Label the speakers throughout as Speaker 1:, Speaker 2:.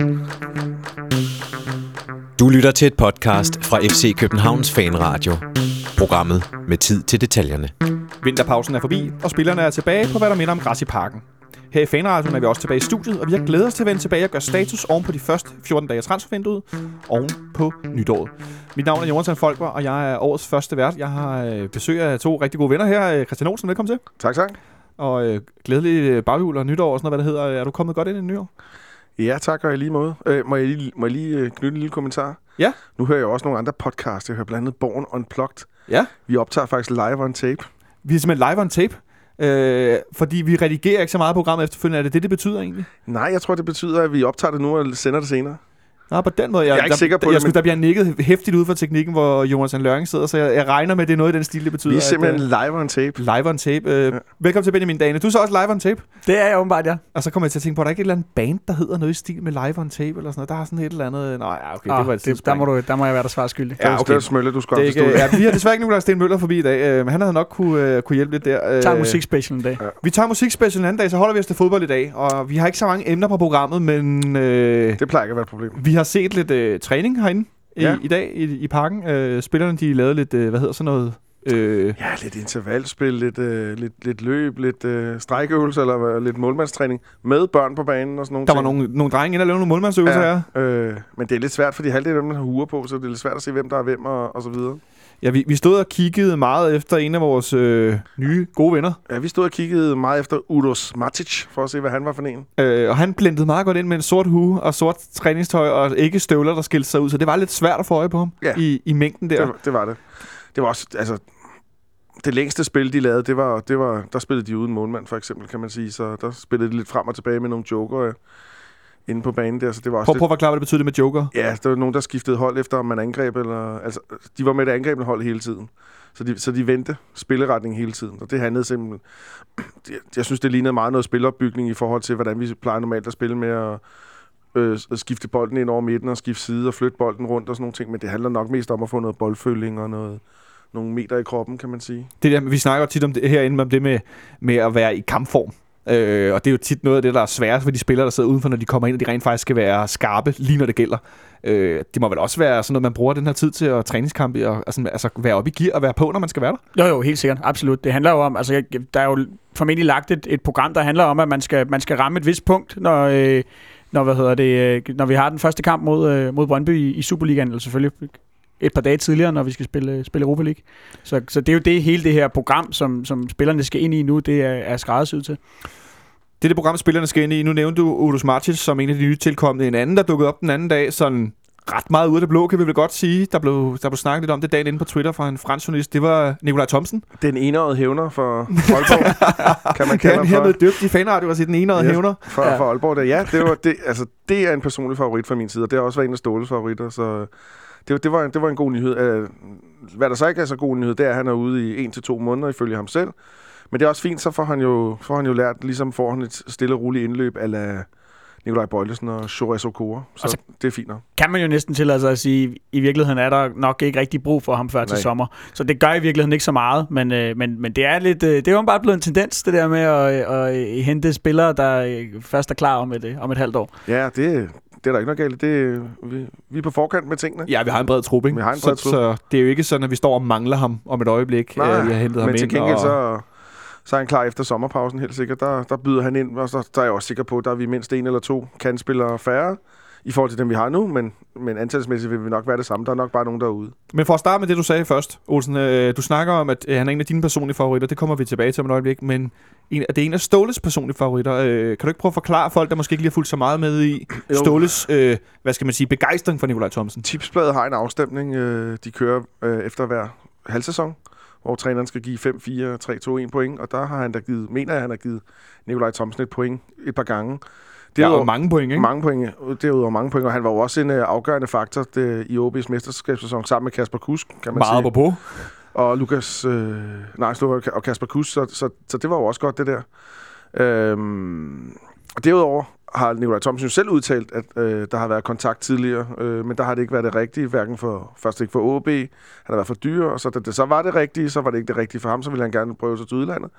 Speaker 1: Du lytter til et podcast fra FC Københavns Fanradio. Programmet med tid til detaljerne.
Speaker 2: Vinterpausen er forbi, og spillerne er tilbage på, hvad der minder om græs i parken. Her i Fanradioen er vi også tilbage i studiet, og vi har glædet os til at vende tilbage og gøre status oven på de første 14 dage af transfervinduet, oven på nytåret. Mit navn er Jonathan Folker, og jeg er årets første vært. Jeg har øh, besøg af to rigtig gode venner her. Øh, Christian Olsen, velkommen til.
Speaker 3: Tak, tak.
Speaker 2: Og øh, glædelig baghjul og nytår og sådan noget, hvad det hedder. Er du kommet godt ind i nytår?
Speaker 3: Ja, tak, og i lige måde. Øh, må jeg lige, må jeg lige øh, knytte en lille kommentar?
Speaker 2: Ja.
Speaker 3: Nu hører jeg også nogle andre podcasts. Jeg hører blandt andet Born Unplugged.
Speaker 2: Ja.
Speaker 3: Vi optager faktisk live on tape.
Speaker 2: Vi er simpelthen live on tape. Øh, fordi vi redigerer ikke så meget programmet efterfølgende. Er det det, det betyder egentlig?
Speaker 3: Nej, jeg tror, det betyder, at vi optager det nu og sender det senere.
Speaker 2: Nå, på den måde. Jeg,
Speaker 3: Jeg er ikke
Speaker 2: der,
Speaker 3: sikker på
Speaker 2: jeg,
Speaker 3: det,
Speaker 2: skulle,
Speaker 3: men-
Speaker 2: Der bliver nikket hæftigt ud for teknikken, hvor Jonas Løring sidder, så jeg, jeg regner med, at det er noget i den stil, det betyder.
Speaker 3: Vi er
Speaker 2: at,
Speaker 3: simpelthen
Speaker 2: øh,
Speaker 3: live on tape.
Speaker 2: live on tape. Øh,
Speaker 3: Ja.
Speaker 2: Velkommen til Benjamin Dane. Du er så også live on tape.
Speaker 4: Det er jeg åbenbart, ja.
Speaker 2: Og så kommer jeg til at tænke på, at der er ikke et eller andet band, der hedder noget i stil med live on tape eller sådan noget. Der er sådan et eller andet... Nå, ja, okay, det var et
Speaker 4: det, der, må du, der må jeg være der svar skyldig.
Speaker 3: Ja,
Speaker 2: Ja,
Speaker 3: okay. Det er smølle, du skal
Speaker 2: det ikke, ja, vi har desværre ikke Nikolaj Sten Møller forbi i dag, øh, men han havde nok kunne, øh, kunne hjælpe lidt der.
Speaker 4: Jeg tager
Speaker 2: Øh,
Speaker 4: musikspecial en dag.
Speaker 2: Vi tager musikspecial en anden dag, så holder vi os til fodbold i dag. Og vi har ikke så mange emner på programmet, men øh,
Speaker 3: Det plejer ikke at være et problem.
Speaker 2: vi har set lidt øh, træning herinde i,
Speaker 3: Ja.
Speaker 2: i dag i, i parken. Øh, spillerne, de lavede lidt, øh, hvad hedder sådan noget... Øh,
Speaker 3: Ja, lidt intervalspil, lidt, øh, lidt, lidt løb, lidt øh, strækøvelser eller hvad, lidt målmandstræning med børn på banen og sådan nogle
Speaker 2: der var
Speaker 3: ting.
Speaker 2: nogle, nogle drenge inde og lavede nogle målmandsøvelser
Speaker 3: Ja.
Speaker 2: her.
Speaker 3: Øh, men det er lidt svært, fordi halvdelen af dem har huer på, så det er lidt svært at se, hvem der er hvem og, og så videre.
Speaker 2: Ja, vi, vi stod og kiggede meget efter en af vores øh, nye gode venner.
Speaker 3: Ja, vi stod og kiggede meget efter Udos Matic, for at se, hvad han var for en.
Speaker 2: Øh, og han blendede meget godt ind med en sort hue og sort træningstøj og ikke støvler, der skilte sig ud. Så det var lidt svært at få øje på ham
Speaker 3: Ja.
Speaker 2: i, i mængden der.
Speaker 3: Det, var- det var det. Det var også, altså, det længste spil, de lavede, det var, det var, der spillede de uden målmand, for eksempel, kan man sige. Så der spillede de lidt frem og tilbage med nogle joker øh, inde på banen der, så det var også
Speaker 2: Prøv,
Speaker 3: lidt,
Speaker 2: prøv at forklare, hvad det betyder det med Joker.
Speaker 3: Ja, der var nogen, der skiftede hold efter, om man angreb, eller... Altså, de var med det angrebne hold hele tiden. Så de, så de vendte spilleretning hele tiden, og det handlede simpelthen... Jeg, jeg synes, det lignede meget noget spilopbygning i forhold til, hvordan vi plejer normalt at spille med at øh, at skifte bolden ind over midten og skifte side og flytte bolden rundt og sådan nogle ting, men det handler nok mest om at få noget boldføling og noget, nogle meter i kroppen, kan man sige.
Speaker 2: Det der, vi snakker tit om det herinde, om det med, med at være i kampform. Øh, og det er jo tit noget af det, der er sværest for de spillere, der sidder udenfor, når de kommer ind, og de rent faktisk skal være skarpe, lige når det gælder. Øh, det må vel også være sådan noget, man bruger den her tid til at træningskampe, og altså, altså være oppe i gear og være på, når man skal være der.
Speaker 4: Jo, jo, helt sikkert. Absolut. Det handler jo om, altså, der er jo formentlig lagt et, et program, der handler om, at man skal, man skal ramme et vist punkt, når, øh, når, hvad hedder det, øh, når vi har den første kamp mod, øh, mod Brøndby i, i Superligaen, eller selvfølgelig et par dage tidligere, når vi skal spille, spille Europa League. Så, så det er jo det, hele det her program, som, som spillerne skal ind i nu, det er, er skræddersyet til.
Speaker 2: Det er det program, spillerne skal ind i. Nu nævnte du Udus Martins som en af de nye tilkommende. En anden, der dukkede op den anden dag, sådan ret meget ud af det blå, kan vi vel godt sige. Der blev, der blev snakket lidt om det dagen inde på Twitter fra en fransk journalist. Det var Nikolaj Thomsen.
Speaker 3: Den enårede hævner for Aalborg, kan man kalde ham
Speaker 2: her
Speaker 3: for.
Speaker 2: med døbt i fanradio og sige den enårede
Speaker 3: Yes.
Speaker 2: hævner.
Speaker 3: for,
Speaker 4: Ja.
Speaker 3: for Aalborg der. Ja, det, var, det, altså, det er en personlig favorit fra min side, og det har også været en af Ståles favoritter, så det, var- det, var, det var en god nyhed. Øh, Hvad der så ikke er så god nyhed, det er, at han er ude i en til to måneder, ifølge ham selv. Men det er også fint, så får han jo, får han jo lært, ligesom får han et stille og roligt indløb ala Nikolaj Bøjlesen og Shores Okora. Så
Speaker 4: Og så-
Speaker 3: det er fint nok.
Speaker 4: kan man jo næsten tillade sig at sige, i virkeligheden er der nok ikke rigtig brug for ham før til
Speaker 3: Nej.
Speaker 4: sommer. Så det gør i virkeligheden ikke så meget, men, øh, men, men det er lidt, øh, det er jo bare blevet en tendens, det der med at, at, at hente spillere, der øh, først er klar om et, øh, om et halvt år.
Speaker 3: Ja, det, det er der ikke noget galt. Det, vi, vi er på forkant med tingene.
Speaker 2: Ja, vi har en bred trup, ikke?
Speaker 3: Vi har en bred
Speaker 2: så, så det er jo ikke sådan, at vi står og mangler ham om et øjeblik.
Speaker 3: Nej,
Speaker 2: øh, vi har hentet ham
Speaker 3: Men til
Speaker 2: ind.
Speaker 3: gengæld
Speaker 2: og...
Speaker 3: så, så er han klar efter sommerpausen helt sikkert. Der, der byder han ind, og så der er jeg også sikker på, at der er vi mindst en eller to kandspillere færre i forhold til dem, vi har nu, men, men antalsmæssigt vil vi nok være det samme. Der er nok bare nogen derude.
Speaker 2: Men for at starte med det, du sagde først, Olsen. Øh, du snakker om, at øh, han er en af dine personlige favoritter. Det kommer vi tilbage til om et øjeblik. Men en, det er en af Ståles personlige favoritter. Øh, kan du ikke prøve at forklare folk, der måske ikke lige har fulgt så meget med i
Speaker 3: Jo.
Speaker 2: Ståles, øh, hvad skal man sige, begejstring for Nikolaj Thomsen?
Speaker 3: Tipsbladet har en afstemning, øh, de kører øh, efter hver halvsæson, hvor træneren skal give 5, 4, 3, 2, 1 point, og der har han da givet, mener jeg, han har givet Nikolaj Thomsen et point et par gange.
Speaker 2: Det er
Speaker 3: jo
Speaker 2: mange point, ikke?
Speaker 3: Mange point, derudover mange point, og han var jo også en uh, afgørende faktor det, i OB's mesterskabssæson sammen med Kasper Kusk, kan man
Speaker 2: Meget
Speaker 3: sige.
Speaker 2: på på.
Speaker 3: Og Lukas, øh, nej, og Kasper Kusk, så, så, så det var jo også godt, det der. Øhm, og derudover har Nikolaj Thomsen jo selv udtalt, at øh, der har været kontakt tidligere, øh, men der har det ikke været det rigtige, hverken for, først ikke for OB, han har været for dyr, og så da det så var det rigtige, så var det ikke det rigtige for ham, så ville han gerne prøve sig til udlandet.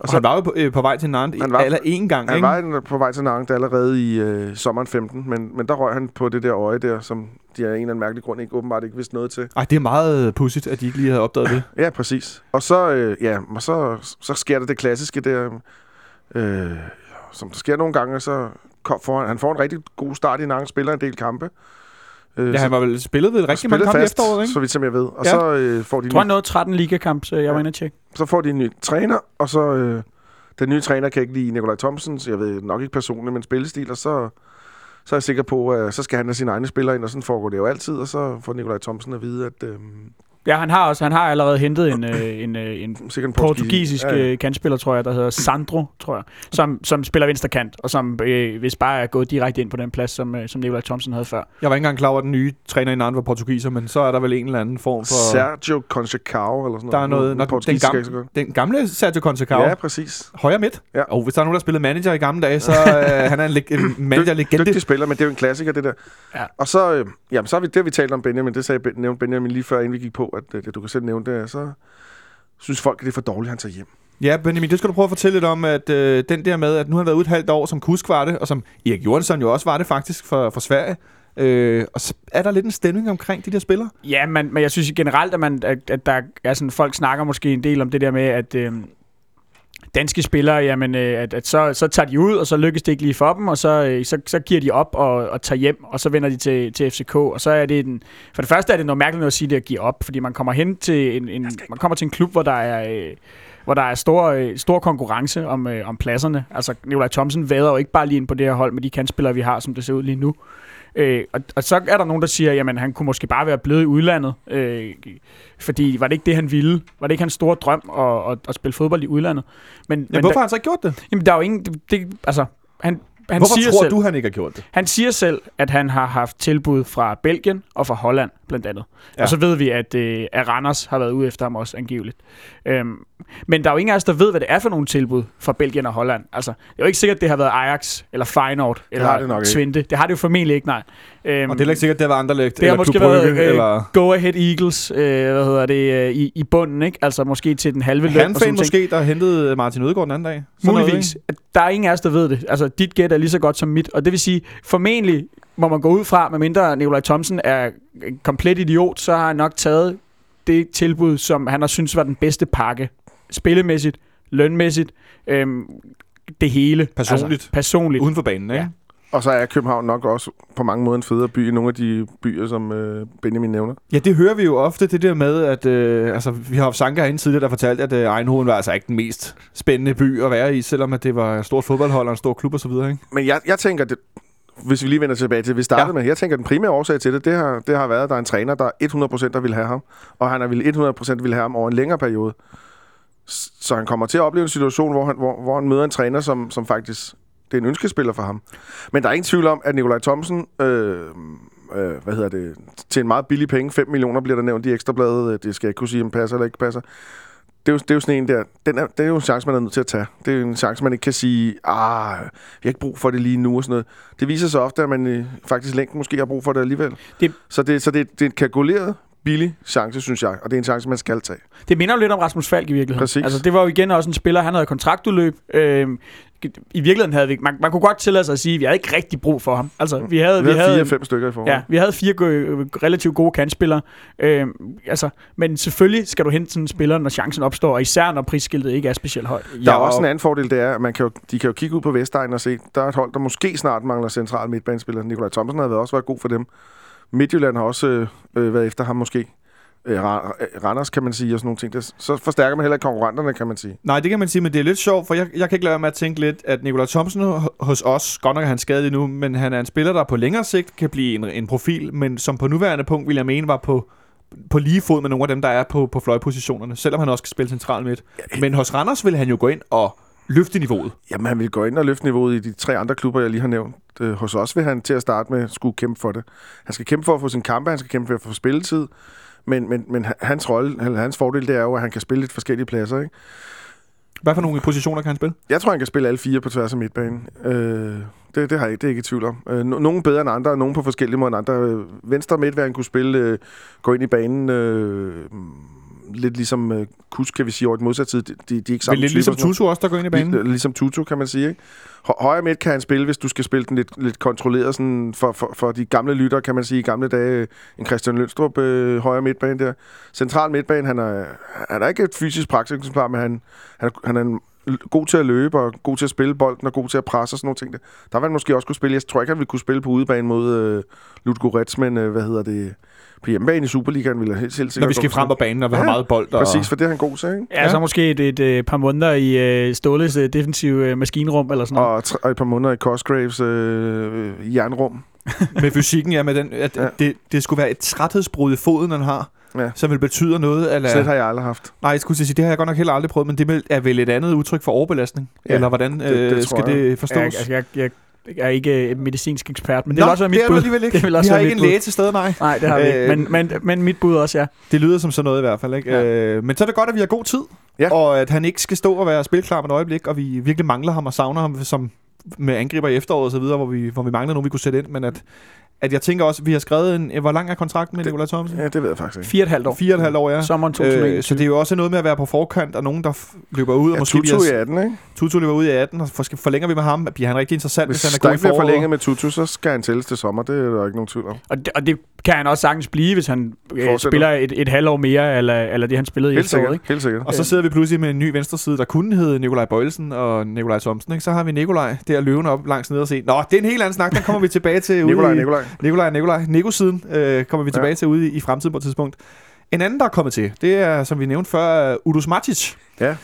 Speaker 2: Og så, han var jo på, øh, på vej til Nantes
Speaker 3: Han var-
Speaker 2: eller en gang,
Speaker 3: Han
Speaker 2: ikke?
Speaker 3: var på vej til Nantes allerede i øh, sommeren 15, men, men der røg han på det der øje der, som de af en eller anden mærkelig grund ikke åbenbart ikke vidste noget til.
Speaker 2: Ej, det er meget pudsigt, at de ikke lige havde opdaget det.
Speaker 3: Ja, præcis. Og så, øh, ja, og så, så sker der det klassiske der, øh, som der sker nogle gange, så kom for, han får en rigtig god start i Nantes, spiller en del kampe. Øh,
Speaker 2: Ja, han var vel spillet ved rigtig mange kampe i efteråret, ikke?
Speaker 3: så vidt som jeg ved. Og
Speaker 2: Ja.
Speaker 3: så, øh, får de
Speaker 4: Jeg tror, han nåede 13 ligakamp, så jeg var inde og tjekke.
Speaker 3: så får de en ny træner, og så øh, den nye træner kan ikke lide Nikolaj Thomsens, jeg ved nok ikke personligt, men spillestil, og så, så er jeg sikker på, at så skal han have sine egne spillere ind, og sådan foregår det jo altid, og så får Nikolaj Thomsen at vide, at øh,
Speaker 4: Ja, han har også han har allerede hentet en, øh, en, øh, en
Speaker 3: sikkert
Speaker 4: portugisisk
Speaker 3: Ja, ja.
Speaker 4: ja. kantspiller, tror jeg, der hedder Sandro, tror jeg, som, som spiller venstre kant, og som øh, hvis bare er gået direkte ind på den plads, som, øh, som Nikolaj Thomsen havde før.
Speaker 2: Jeg var ikke engang klar over, at den nye træner i Nantes var portugiser, men så er der vel en eller anden form for...
Speaker 3: Sergio Concecao, eller sådan noget.
Speaker 2: Der er noget... Når, den,
Speaker 3: portugisisk
Speaker 2: gamle, den gamle Sergio Concecao.
Speaker 3: Ja, præcis.
Speaker 2: Højre midt.
Speaker 3: Ja.
Speaker 2: Og hvis der er nogen, der spillede manager i gamle dage, så øh, han er en, leg- en manager-legende.
Speaker 3: Dygtig spiller, men det er jo en klassiker, det der.
Speaker 4: Ja.
Speaker 3: Og så, øh, jamen, så har vi, det har vi talt om Benjamin, det sagde nævnte Benjamin lige før, inden vi gik på, at øh, du kan selv nævne det, så synes folk, at det er for dårligt, at han tager hjem.
Speaker 2: Ja, Benjamin, det skal du prøve at fortælle lidt om, at øh, den der med, at nu har han været ude et halvt år som kusk var det, og som Erik Jørgensen jo også var det faktisk for, for Sverige. Øh, og så er der lidt en stemning omkring de der spillere.
Speaker 4: Ja, men, men jeg synes generelt, at, man, at, at der er sådan, folk snakker måske en del om det der med, at øh, danske spillere, jamen, øh, at, at så, så tager de ud, og så lykkes det ikke lige for dem, og så, øh, så, så giver de op og, og tager hjem, og så vender de til, til FCK, og så er det en, for det første er det noget mærkeligt noget at sige det at give op, fordi man kommer hen til en, en man kommer til en klub, hvor der er øh, hvor der er stor, øh, stor konkurrence om, øh, om pladserne. Altså, Nikolaj Thomsen vader jo ikke bare lige ind på det her hold med de kantspillere, vi har, som det ser ud lige nu. Øh, og, og så er der nogen, der siger, jamen han kunne måske bare være blevet i udlandet, øh, fordi var det ikke det, han ville? Var det ikke hans store drøm at, at, at spille fodbold i udlandet? Men,
Speaker 2: Ja,
Speaker 4: men
Speaker 2: hvorfor
Speaker 4: der,
Speaker 2: har han så ikke gjort det?
Speaker 4: jamen, der er jo ingen... Det, det, altså, han, han
Speaker 2: hvorfor
Speaker 4: siger
Speaker 2: tror
Speaker 4: selv,
Speaker 2: du, han ikke har gjort det?
Speaker 4: han siger selv, at han har haft tilbud fra Belgien og fra Holland, blandt andet.
Speaker 2: Ja.
Speaker 4: Og så ved vi, at, øh, at Randers har været ude efter ham også, angiveligt. Øhm, men der er jo ingen af os, der ved, hvad det er for nogle tilbud fra Belgien og Holland. Altså, det er jo ikke sikkert, det har været Ajax, eller Feyenoord,
Speaker 3: har det nok
Speaker 4: eller
Speaker 3: ikke.
Speaker 4: Twente. Det har det jo formentlig ikke, nej. Øhm,
Speaker 2: Og det er ikke sikkert, det var Anderlecht,
Speaker 4: det har
Speaker 2: eller
Speaker 4: måske
Speaker 2: Klub
Speaker 4: været øh,
Speaker 2: eller...
Speaker 4: Go Ahead Eagles, øh, hvad hedder det, øh, i, i bunden, ikke? Altså måske til den halve løn. sådan
Speaker 2: Hanfan
Speaker 4: ting.
Speaker 2: måske, der hentede Martin Ødegaard den anden dag. Sådan noget,
Speaker 4: Muligvis. Der er ingen af os, der ved det. Altså, dit gæt er lige så godt som mit. Og det vil sige, formentlig må man gå ud fra, medmindre Nikolaj Thomsen er en komplet idiot, så har han nok taget det tilbud, som han har synes var den bedste pakke. Spillemæssigt, lønmæssigt, øhm, det hele.
Speaker 2: Personligt.
Speaker 4: Altså, personligt.
Speaker 2: Uden for banen, ikke?
Speaker 4: Ja.
Speaker 3: Og så er København nok også på mange måder en federe by end nogle af de byer, som øh, Benjamin nævner.
Speaker 2: Ja, det hører vi jo ofte, det der med, at øh, altså, vi har haft Sanka herinde tidligere, der fortalte, at øh, Eindhoven var altså ikke den mest spændende by at være i, selvom at det var et stort fodboldhold og en stor klub osv., ikke?
Speaker 3: Men jeg, jeg tænker, det, hvis vi lige vender tilbage til, vi startede
Speaker 2: Ja.
Speaker 3: med, jeg tænker, den primære årsag til det, det har, det har været, at der er en træner, der 100% der vil have ham, og han er vil 100% vil have ham over en længere periode. Så han kommer til at opleve en situation, hvor han, hvor, hvor han møder en træner, som, som faktisk det er en ønskespiller for ham. Men der er ingen tvivl om, at Nikolaj Thomsen, øh, øh, hvad hedder det, til en meget billig penge, 5 millioner bliver der nævnt i ekstrabladet, øh, det skal jeg ikke kunne sige, om passer eller ikke passer. Det er, jo, det er jo sådan en der, den er, det er jo en chance, man er nødt til at tage. Det er jo en chance, man ikke kan sige, ah, vi har ikke brug for det lige nu og sådan noget. Det viser sig ofte, at man øh, faktisk længden måske har brug for det alligevel.
Speaker 4: Det-
Speaker 3: Så, det, så det, det er en kalkuleret, billig chance, synes jeg, og det er en chance, man skal tage.
Speaker 4: Det minder jo lidt om Rasmus Falk i virkeligheden.
Speaker 3: Præcis.
Speaker 4: Altså, det var jo igen også en spiller, han havde kontraktudløb. Øhm, I virkeligheden havde vi... Man, man kunne godt tillade sig at sige, at vi havde ikke rigtig brug for ham. Altså, vi havde...
Speaker 3: Vi, vi havde
Speaker 4: havde
Speaker 3: fire-fem stykker i forhold.
Speaker 4: Ja, vi havde fire go- relativt gode kantspillere. Øhm, altså, men selvfølgelig skal du hente sådan en spiller, når chancen opstår, og især når prisskiltet ikke er specielt højt.
Speaker 3: Der er
Speaker 2: og-
Speaker 3: også en anden fordel, det er, at man kan jo, de kan jo kigge ud på Vestegn og se, der er et hold, der måske snart mangler central midtbanespiller. Nikolaj Thomsen har været- også været god for dem. Midtjylland har også øh, øh, været efter ham måske. Øh, Ra- Randers, kan man sige, og sådan nogle ting. Det, så forstærker man heller ikke konkurrenterne, kan man sige.
Speaker 2: Nej, det kan man sige, men det er lidt sjovt, for jeg, jeg kan ikke lade være med at tænke lidt, at Nikolaj Thomsen ho- hos os, godt nok er han skadet nu, men han er en spiller, der på længere sigt kan blive en, en profil, men som på nuværende punkt, vil jeg mene, var på, på lige fod med nogle af dem, der er på, på fløjpositionerne, selvom han også skal spille central midt. Men hos Randers vil han jo gå ind og løfte niveauet.
Speaker 3: Jamen, han vil gå ind og løfte niveauet i de tre andre klubber, jeg lige har nævnt. Øh, hos os vil han til at starte med skulle kæmpe for det. Han skal kæmpe for at få sin kampe, han skal kæmpe for at få spilletid. Men, men, men hans rolle, eller hans fordel, det er jo, at han kan spille lidt forskellige pladser. Ikke?
Speaker 2: Hvad for nogle positioner kan han spille?
Speaker 3: Jeg tror, han kan spille alle fire på tværs af midtbanen. Øh, det, det, har jeg, det er ikke i tvivl om. Øh, no- nogle bedre end andre, og nogle på forskellige måder end andre. Øh, venstre midtværen kunne spille, øh, gå ind i banen, øh, lidt ligesom øh, Kus, kan vi sige, over et modsat side. De, de, de er ikke
Speaker 2: Men
Speaker 3: samme
Speaker 2: lidt ligesom. Tutu også, der går ind i banen.
Speaker 3: Lig- Ligesom Tutu, kan man sige. Ikke? Hø- Højre midt kan han spille, hvis du skal spille den lidt, lidt kontrolleret sådan for, for, for de gamle lyttere, kan man sige, i gamle dage. En Christian Lønstrup øh, højre midtbane der. Central midtbane, han er, han er ikke et fysisk praksiseksemplar, men han, han, er, han er en god til at løbe, og god til at spille bolden, og god til at presse og sådan nogle ting. Der, der vil han måske også kunne spille. Jeg tror ikke, han ville kunne spille på udebane mod øh, Ludogorets, men øh, hvad hedder det... På hjemmebane i Superligaen ville han helt, sikkert
Speaker 2: Når vi skal frem på banen, når vi har
Speaker 3: Ja,
Speaker 2: meget bold. Og...
Speaker 3: Præcis, for det er han god til, ikke?
Speaker 4: Ja, så måske et, et, et par måneder i uh, Ståles uh, defensive uh, maskinrum eller sådan noget.
Speaker 3: Og, og et par måneder i Cosgraves øh, jernrum.
Speaker 2: med fysikken, ja, med den, at
Speaker 3: Ja.
Speaker 2: ja. det, det skulle være et træthedsbrud i foden, han har,
Speaker 3: Ja.
Speaker 2: som vil betyde noget. Eller,
Speaker 3: Slet har jeg aldrig haft.
Speaker 2: Nej, jeg skulle sige, det har jeg godt nok heller aldrig prøvet, men det er vel et andet udtryk for overbelastning?
Speaker 3: Ja,
Speaker 2: eller hvordan
Speaker 3: det- det
Speaker 2: øh, skal
Speaker 3: jeg.
Speaker 2: det forstås?
Speaker 4: jeg, jeg, jeg, jeg er ikke øh, medicinsk ekspert, men det
Speaker 2: Nå,
Speaker 4: vil også være mit
Speaker 2: det er
Speaker 4: bud.
Speaker 2: alligevel ikke.
Speaker 4: Det vil
Speaker 2: vi
Speaker 4: også
Speaker 2: har
Speaker 4: være
Speaker 2: ikke en
Speaker 4: bud.
Speaker 2: læge til stede, nej.
Speaker 4: Nej, det har vi ikke.
Speaker 2: Øh,
Speaker 4: Men, men, men mit bud også, ja.
Speaker 2: Det lyder som sådan noget i hvert fald, ikke?
Speaker 4: Ja.
Speaker 2: Ja. Øh, men så er det godt, at vi har god tid,
Speaker 3: Ja.
Speaker 2: og at han ikke skal stå og være spilklar med et øjeblik, og vi virkelig mangler ham og savner ham som med angriber i efteråret og så videre, hvor vi, hvor vi mangler nogen, vi kunne sætte ind, men at, at jeg tænker også, at vi har skrevet en, hvor lang er kontrakten med Nikolaj Thomsen?
Speaker 3: Ja, det ved jeg faktisk ikke.
Speaker 4: Fire og et halvt år.
Speaker 2: Fire og et halvt år, ja.
Speaker 4: Sommeren
Speaker 2: Øh,
Speaker 4: 2021.
Speaker 2: så det er jo også noget med at være på forkant, og nogen, der løber ud, og
Speaker 3: Ja,
Speaker 2: måske
Speaker 3: Tutu
Speaker 2: bliver,
Speaker 3: i 18, ikke?
Speaker 2: Tutu løber ud i 18, og for, forlænger vi med ham, bliver han rigtig interessant, hvis,
Speaker 3: Hvis
Speaker 2: han er god i foråret.
Speaker 3: forlænget med Tutu, så skal han tælles til sommer. Det er der ikke nogen tvivl om.
Speaker 4: Og det, og det kan han også sagtens blive, hvis han øh, spiller et, et halvt år mere, eller, eller det han spillede i
Speaker 3: Helt
Speaker 4: efteråret.
Speaker 3: sikkert.
Speaker 4: Ikke?
Speaker 3: Helt sikkert.
Speaker 2: Og så sidder vi pludselig med en ny venstre side, der kunne hedde Nikolaj Bøjelsen og Nikolaj Thomsen. Ikke? Så har vi Nikolaj der løven op langs ned og se. Nå, det er en helt anden snak, den kommer vi tilbage til.
Speaker 3: Nikolaj,
Speaker 2: i-
Speaker 3: Nikolaj.
Speaker 2: Nikolaj og Nikolaj. Nikosiden øh, kommer vi
Speaker 3: Ja.
Speaker 2: tilbage til ude i, i fremtiden på et tidspunkt. En anden, der er kommet til, det er, som vi nævnte før, Udus Matic.
Speaker 3: Ja.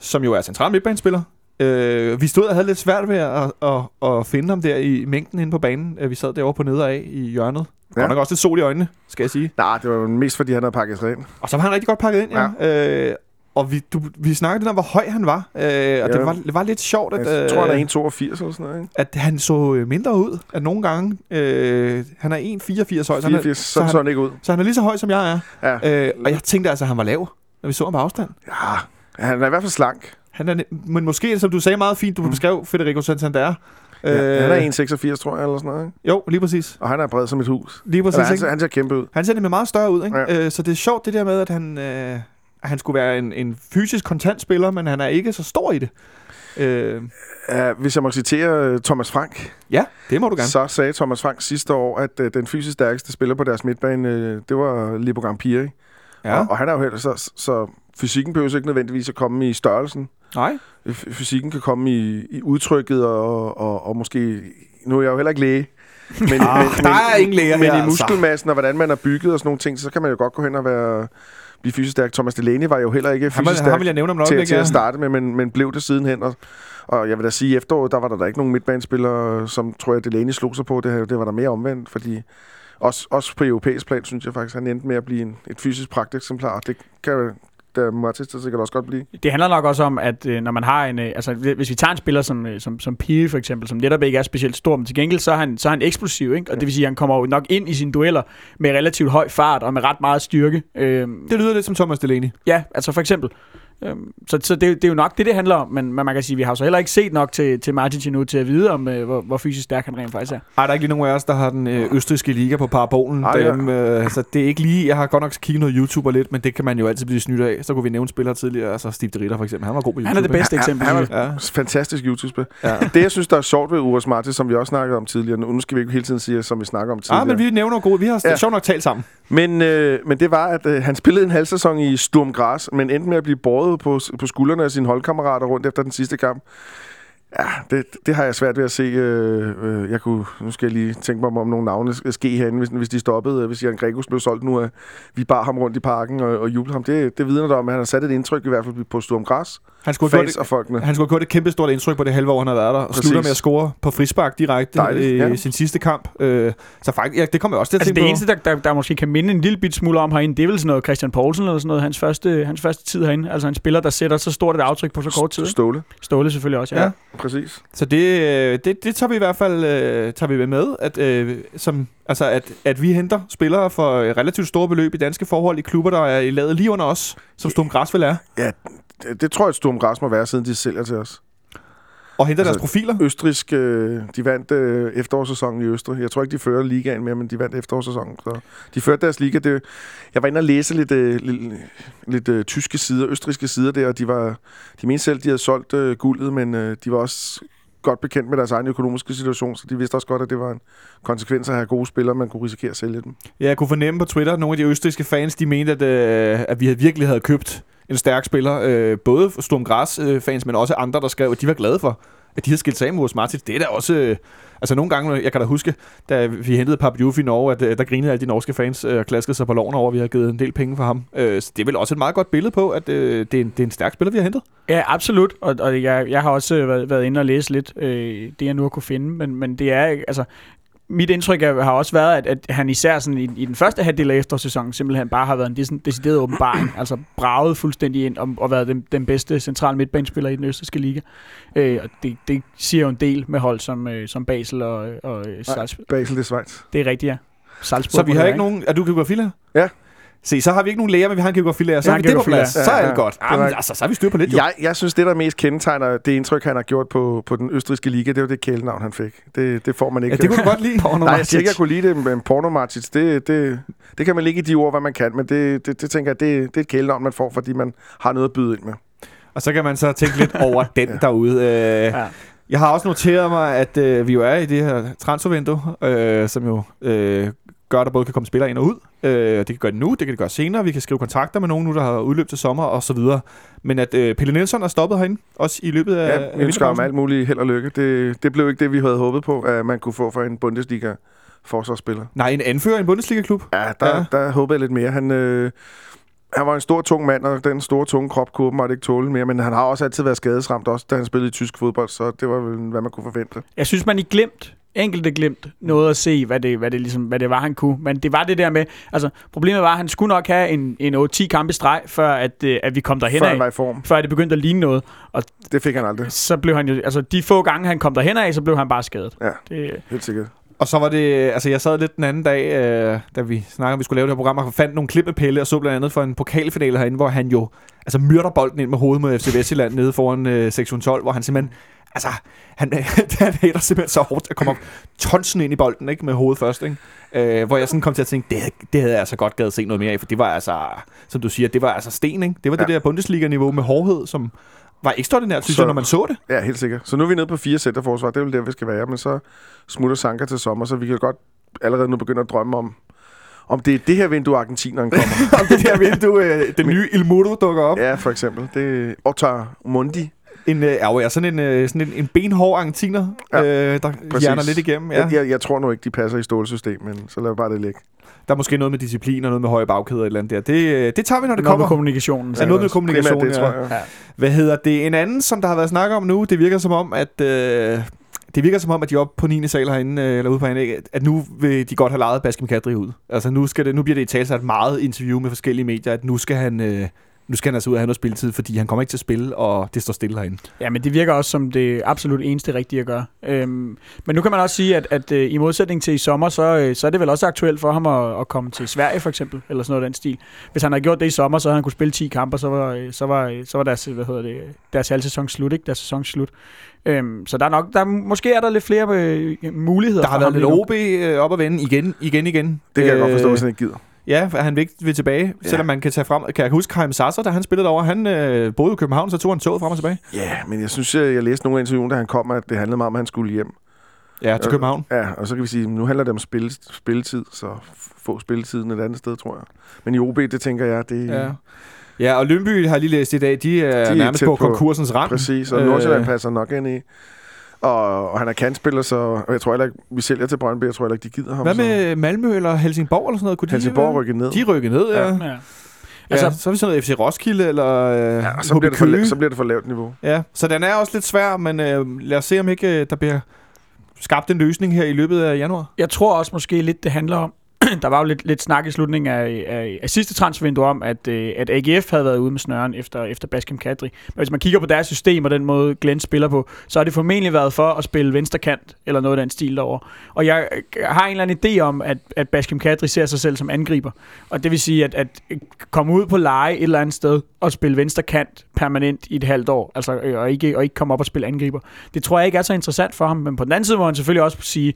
Speaker 2: Som jo er central midtbanespiller. Øh, vi stod og havde lidt svært ved at, at, at finde ham der i mængden inde på banen. Øh, Vi sad derovre på nede af i hjørnet. Ja.
Speaker 3: Ja.
Speaker 2: Godt nok også lidt sol i øjnene, skal jeg sige.
Speaker 3: Nej, det var mest, fordi han havde pakket sig ind.
Speaker 2: Og så var han rigtig godt pakket ind, ja. ja. Øh, og vi, du, vi snakkede lidt om, hvor høj han var. Øh, og
Speaker 3: Ja.
Speaker 2: det, var, det var lidt sjovt, at,
Speaker 3: Jeg tror, han
Speaker 2: øh,
Speaker 3: er 1,82 eller sådan noget, ikke?
Speaker 2: at han så øh, mindre ud. At nogle gange, øh, han er 1,84 høj, så han er,
Speaker 3: 84,
Speaker 2: så han-
Speaker 3: så han ikke ud.
Speaker 2: så han er lige så høj, som jeg er.
Speaker 3: Ja.
Speaker 2: Øh, og jeg tænkte altså, at han var lav, når vi så ham på afstand.
Speaker 3: ja, han er i hvert fald slank.
Speaker 2: Han er, men måske, som du sagde meget fint, du
Speaker 3: Mm.
Speaker 2: beskrev Federico Santander.
Speaker 3: Ja, han er 1,86, tror jeg, eller sådan noget, ikke?
Speaker 2: Jo, lige præcis.
Speaker 3: Og han er bred som et hus.
Speaker 2: Lige præcis.
Speaker 3: Altså, han, ser, han ser kæmpe ud.
Speaker 2: Han ser nemlig meget større ud, ikke?
Speaker 3: Ja.
Speaker 2: Øh, så det er sjovt det der med, at han, øh, han skulle være en, en fysisk kontant spiller, men han er ikke så stor i det. Øh,
Speaker 3: Uh, hvis jeg må citere uh, Thomas Frank,
Speaker 2: ja, det må du gerne.
Speaker 3: så sagde Thomas Frank sidste år, at uh, den fysisk stærkeste spiller på deres midtbane, uh, det var Libo Gampiri.
Speaker 2: Ja.
Speaker 3: Og, og han er jo heller, så, så fysikken behøver ikke nødvendigvis at komme i størrelsen.
Speaker 2: Nej.
Speaker 3: F- Fysikken kan komme i, i udtrykket, og, og, og måske... Nu er jeg jo heller ikke læge. Men,
Speaker 2: Ah, der er ingen læger
Speaker 3: men
Speaker 2: her,
Speaker 3: i
Speaker 2: altså.
Speaker 3: muskelmassen og hvordan man er bygget og sådan nogle ting, så kan man jo godt gå hen og være, blive fysisk stærk. Thomas Delaney var jo heller ikke fysisk stærk
Speaker 2: han vil jeg nævne om
Speaker 3: til, til at starte med, men, men blev det sidenhen. Og, og jeg vil da sige, at efteråret, der var der da ikke nogen midtbanespillere, som tror jeg, Delaney slog sig på. Det, det var der mere omvendt, fordi også, også på europæisk plan, synes jeg faktisk, han endte med at blive en, et fysisk pragteksemplar. Det kan der Martis der sikkert også godt blive.
Speaker 4: Det handler nok også om, at øh, når man har en... Øh, altså, hvis vi tager en spiller som, øh, som, som Piri for eksempel, som netop ikke er specielt stor, men til gengæld, så er han, så er han eksplosiv, ikke? Og det vil sige, at han kommer jo nok ind i sine dueller med relativt høj fart og med ret meget styrke. Øh,
Speaker 2: Det lyder lidt som Thomas Delaney.
Speaker 4: Ja, altså for eksempel. Øhm, så så det, det er jo nok det, det handler om, men, men man kan sige, vi har jo så heller ikke set nok til, til Martin endnu til at vide, om øh, hvor, hvor fysisk stærk han rent faktisk er.
Speaker 2: Ej, der er ikke lige nogen af os, der har den øh, østriske liga på parabolen.
Speaker 3: Ej, ja.
Speaker 2: Dem, øh, så det er ikke lige... Jeg har godt nok kigget noget YouTube og lidt, men det kan man jo altid blive snydt af. Så kunne vi nævne spillere tidligere, altså Steve Ritter for eksempel. Han var god på YouTube.
Speaker 4: Han er det bedste
Speaker 3: Han-
Speaker 4: eksempel.
Speaker 3: han-
Speaker 4: synes jeg.
Speaker 2: Ja.
Speaker 3: Fantastisk YouTube-spil.
Speaker 2: ja.
Speaker 3: Det, jeg synes, der er sjovt ved Urs Martis, som vi også snakkede om tidligere, nu skal vi ikke hele tiden sige, som vi snakker om tidligere.
Speaker 2: Ah, men vi nævner gode. Vi har
Speaker 3: Ja.
Speaker 2: ja. sjovt nok talt sammen.
Speaker 3: Men, øh, men det var, at øh, han spillede en halv sæson i Sturm Graz, men endte med at blive båret på, på skuldrene af sine holdkammerater rundt efter den sidste kamp. Ja, det, det har jeg svært ved at se. Øh, øh jeg kunne, nu skal jeg lige tænke mig om, om nogle navne skal ske herinde, hvis, hvis de stoppede. Øh, hvis Jan Gregus blev solgt nu, at vi bar ham rundt i parken og, og jublede ham. Det, det vidner der om, at han har sat et indtryk i hvert fald på Sturm Græs.
Speaker 2: Han skulle, have gjort,
Speaker 3: Fans og folkene.
Speaker 2: han skulle have gjort et kæmpe stort indtryk på det halve år, han har været der. Og
Speaker 3: Præcis.
Speaker 2: slutter med at score på frispark direkte
Speaker 3: Dejligt,
Speaker 2: i
Speaker 3: ja.
Speaker 2: sin sidste kamp. Øh, så faktisk, ja, det kommer jeg også til at
Speaker 4: Altså
Speaker 2: tænke
Speaker 4: det
Speaker 2: på.
Speaker 4: eneste, der, der, der måske kan minde en lille bit smule om herinde, det er vel sådan noget Christian Poulsen eller sådan noget, hans første, hans første tid herinde. Altså en spiller, der sætter så stort et aftryk på så kort tid.
Speaker 3: Ståle.
Speaker 4: Ståle selvfølgelig også, ja.
Speaker 2: Ja.
Speaker 4: ja.
Speaker 3: Præcis.
Speaker 2: Så det, øh, det, det tager vi i hvert fald øh, tager vi med, at, øh, som, altså at, at vi henter spillere for øh, relativt store beløb i danske forhold i klubber, der er i lavet lige under os, som Stum Græsvel er.
Speaker 3: Det, det tror jeg, at Sturm Graz må være, siden de sælger til os.
Speaker 2: Og henter
Speaker 3: Altså,
Speaker 2: deres profiler.
Speaker 3: Østrisk, øh, de vandt øh, efterårssæsonen i Østrig. Jeg tror ikke, de fører ligaen mere, men de vandt efterårssæsonen. Så de førte deres liga. Det, jeg var inde og læse lidt, øh, lidt, lidt øh, tyske sider, østriske sider der, og de var, de mente selv, de havde solgt øh, guldet, men øh, de var også godt bekendt med deres egen økonomiske situation, så de vidste også godt, at det var en konsekvens af at have gode spillere, man kunne risikere at sælge dem.
Speaker 2: Ja, jeg kunne fornemme på Twitter, at nogle af de østrigske fans, de mente, at, øh, at vi havde virkelig havde købt en stærk spiller. Øh, både Sturm Græs øh, fans, men også andre, der skrev, at de var glade for, at de havde skilt sig af med Martin. Det er da også... Øh, altså nogle gange, jeg kan da huske, da vi hentede Papadjouf i Norge, at øh, der grinede alle de norske fans øh, og klaskede sig på loven over, at vi har givet en del penge for ham. Øh, så det er vel også et meget godt billede på, at øh, det, er en, det er en stærk spiller, vi har hentet.
Speaker 4: Ja, absolut. Og, og jeg, jeg har også øh, været, været inde og læse lidt øh, det, jeg nu har kunne finde. Men, men det er, altså, mit indtryk er, har også været, at, at han især sådan i, i den første halvdel af efterårssæsonen simpelthen bare har været en des- decideret åbenbaring. altså braget fuldstændig ind og, og været den, den bedste central midtbanespiller i den østrigske liga. Øh, og det, det siger jo en del med hold som, øh, som Basel og, og øh, Salzburg.
Speaker 3: Basel, det er Schweiz.
Speaker 4: Det er rigtigt, ja. Salzburg
Speaker 2: Så vi har ikke nogen... Er du geografilærer?
Speaker 3: Ja.
Speaker 2: Se, så har vi ikke nogen læger, men vi har en geografilærer. Så
Speaker 4: Vi
Speaker 2: har vi det på plads.
Speaker 3: geografilærer.
Speaker 2: Så er
Speaker 3: Ja,
Speaker 2: det
Speaker 3: ja.
Speaker 2: godt.
Speaker 3: Er
Speaker 2: Jamen, altså, så har vi styr på lidt, jo.
Speaker 3: Jeg, jeg synes, det, der mest kendetegner det indtryk, han har gjort på, på den østriske liga, det er jo det kælenavn, han fik. Det, det får man ikke.
Speaker 2: Ja, det kunne du godt lide.
Speaker 3: Nej, jeg siger ikke, jeg kunne lide det, men Porno Martins, det, det, det kan man lægge i de ord, hvad man kan, men det, det, det tænker jeg, det, det er et kælenavn, man får, fordi man har noget at byde ind med.
Speaker 2: Og så kan man så tænke lidt over den derude. Øh,
Speaker 4: Ja.
Speaker 2: Jeg har også noteret mig, at øh, vi jo er i det her transfervindue, øh, som jo øh, gør, at der både kan komme spillere ind og ud. Øh, det kan gøre det nu, det kan det gøre senere. Vi kan skrive kontakter med nogen nu, der har udløb til sommer og så videre. Men at øh, Pelle Nielsen er stoppet herinde, også i løbet af,
Speaker 3: Ja, vi ønsker ham alt muligt held og lykke. Det, det blev ikke det, vi havde håbet på, at man kunne få for en Bundesliga forsvarsspiller.
Speaker 2: Nej, en anfører i en Bundesliga-klub.
Speaker 3: Ja, der,
Speaker 2: Ja.
Speaker 3: ja. der håbede jeg lidt mere. Han, øh, han var en stor, tung mand, og den store, tunge krop kunne åbenbart ikke tåle mere, men han har også altid været skadesramt, også da han spillede i tysk fodbold, så det var vel, hvad man kunne forvente.
Speaker 4: Jeg synes, man i glemt, enkelte glemt, noget at se, hvad det, hvad, det ligesom, hvad det var, han kunne. Men det var det der med, altså problemet var, at han skulle nok have en, en 8-10 kampe i streg, før at, øh, at vi kom derhen
Speaker 3: Før
Speaker 4: af.
Speaker 3: form.
Speaker 4: Før det begyndte at ligne noget.
Speaker 3: Det fik han aldrig.
Speaker 4: Så blev han jo, altså de få gange, han kom derhen af, så blev han bare skadet.
Speaker 3: Ja.
Speaker 4: Det,
Speaker 3: Helt sikkert.
Speaker 2: Og så var det, altså jeg sad lidt den anden dag, øh, da vi snakkede, om vi skulle lave det her program, og fandt nogle klip med Pelle, og så blandt andet for en pokalfinale herinde, hvor han jo altså myrder bolden ind med hovedet mod FC Vestjylland nede foran øh, sektion 12, hvor han simpelthen, altså han, han hætter simpelthen så hårdt, at kommer tonsen ind i bolden, ikke, med hovedet først, ikke? Øh, hvor jeg sådan kom til at tænke, det, det havde jeg altså godt gad at se noget mere af, for det var altså, som du siger, det var altså sten, ikke? Det var ja. det der Bundesliga-niveau med hårdhed, som var ekstraordinært, synes
Speaker 3: Så-
Speaker 2: jeg, når man så det.
Speaker 3: Ja, helt sikkert. Så nu er vi nede på fire centerforsvar. Det er vel der, vi skal være. Men så smutter Sanka til sommer, så vi kan godt allerede nu begynde at drømme om, om det er det her vindue, argentineren kommer.
Speaker 2: Om det der vindue, øh, den nye Il Mudo dukker op.
Speaker 3: ja, for eksempel. Det er Otar Mundi.
Speaker 2: En, øh, ja, ja, sådan en, øh, sådan en, en benhård argentiner,
Speaker 3: ja,
Speaker 2: øh, der
Speaker 3: præcis.
Speaker 2: hjerner lidt igennem. Ja.
Speaker 3: Ja. Jeg, jeg, jeg tror nu ikke, de passer i stålsystem, men så lad bare det ligge.
Speaker 2: Der er måske noget med disciplin og noget med høje bagkæder eller andet der. Det, øh, det tager vi, når det
Speaker 4: noget
Speaker 2: kommer.
Speaker 4: med kommunikationen.
Speaker 2: Ja, noget med kommunikation,
Speaker 3: Primært det,
Speaker 2: ja.
Speaker 3: tror jeg.
Speaker 4: Ja.
Speaker 2: Hvad hedder det? En anden, som der har været snak om nu, det virker som om, at... Øh, det virker som om, at de er oppe på 9. sal herinde, øh, eller ude på herinde, at nu vil de godt have lejet Baskem Kadri ud. Altså nu, skal det, nu bliver det i tale et meget interview med forskellige medier, at nu skal han... Øh, nu skal han altså ud og have noget spilletid, fordi han kommer ikke til at spille, og det står stille herinde.
Speaker 4: Ja, men det virker også som det absolut eneste rigtige at gøre. Øhm, men nu kan man også sige, at, at øh, i modsætning til i sommer, så, øh, så er det vel også aktuelt for ham at, at komme til Sverige for eksempel, eller sådan noget af den stil. Hvis han havde gjort det i sommer, så havde han kunne spille 10 kampe, så var, øh, så var, øh, så var deres, hvad hedder det, deres halvsæson slut, ikke? Deres sæson slut. Øhm, så der er nok, der, er- måske er der lidt flere øh, muligheder
Speaker 2: Der har
Speaker 4: for
Speaker 2: været
Speaker 4: ham
Speaker 2: lidt. OB øh, op at vende igen, igen, igen.
Speaker 3: Det kan jeg godt
Speaker 2: Øh,
Speaker 3: forstå, hvis han ikke gider.
Speaker 2: Ja, for han vil ikke vil tilbage, ja. Selvom man kan tage frem. Kan jeg huske Karim Sasser, da han spillede over, han øh, boede i København, så tog han toget frem og tilbage.
Speaker 3: Ja, men jeg synes, jeg, jeg læste nogle af interviewen, da han kom, at det handlede meget om, at han skulle hjem.
Speaker 2: Ja, til
Speaker 3: Øh,
Speaker 2: København.
Speaker 3: Ja, og så kan vi sige, nu handler det om spil, spilletid, så få spilletiden et andet sted, tror jeg. Men i OB, det tænker jeg, det
Speaker 2: Ja. Ja, og Lønby har lige læst i dag, de er,
Speaker 3: er
Speaker 2: nærmest på,
Speaker 3: på-
Speaker 2: konkursens rand.
Speaker 3: præcis, og
Speaker 2: Øh.
Speaker 3: Nordsjælland passer nok ind i. Og, og han er kantspiller, så jeg tror heller ikke, vi sælger til Brøndby, jeg tror heller ikke, de gider ham.
Speaker 2: Hvad
Speaker 3: så.
Speaker 2: med Malmø eller Helsingborg eller sådan noget? Kunne
Speaker 3: Helsingborg
Speaker 2: de,
Speaker 3: rykker ned.
Speaker 2: De rykker ned, ja.
Speaker 3: Ja.
Speaker 2: ja. Altså, så er vi sådan noget FC Roskilde eller øh,
Speaker 3: Ja, så
Speaker 2: HB
Speaker 3: bliver, det for, la- så bliver det for lavt niveau.
Speaker 2: Ja, så den er også lidt svær, men øh, lad os se, om ikke øh, der bliver skabt en løsning her i løbet af januar.
Speaker 4: Jeg tror også måske lidt, det handler om, der var jo lidt, lidt snak i slutningen af, af, af sidste transfervindue om, at, øh, at AGF havde været ude med snøren efter, efter Baskem Kadri. Men hvis man kigger på deres system og den måde, Glenn spiller på, så har det formentlig været for at spille venstre kant, eller noget af den stil derovre. Og jeg har en eller anden idé om, at, at Baskem Kadri ser sig selv som angriber. Og det vil sige, at, at komme ud på leje et eller andet sted og spille venstre kant permanent i et halvt år, altså, øh, og, ikke, og ikke komme op og spille angriber. Det tror jeg ikke er så interessant for ham, men på den anden side må han selvfølgelig også sige,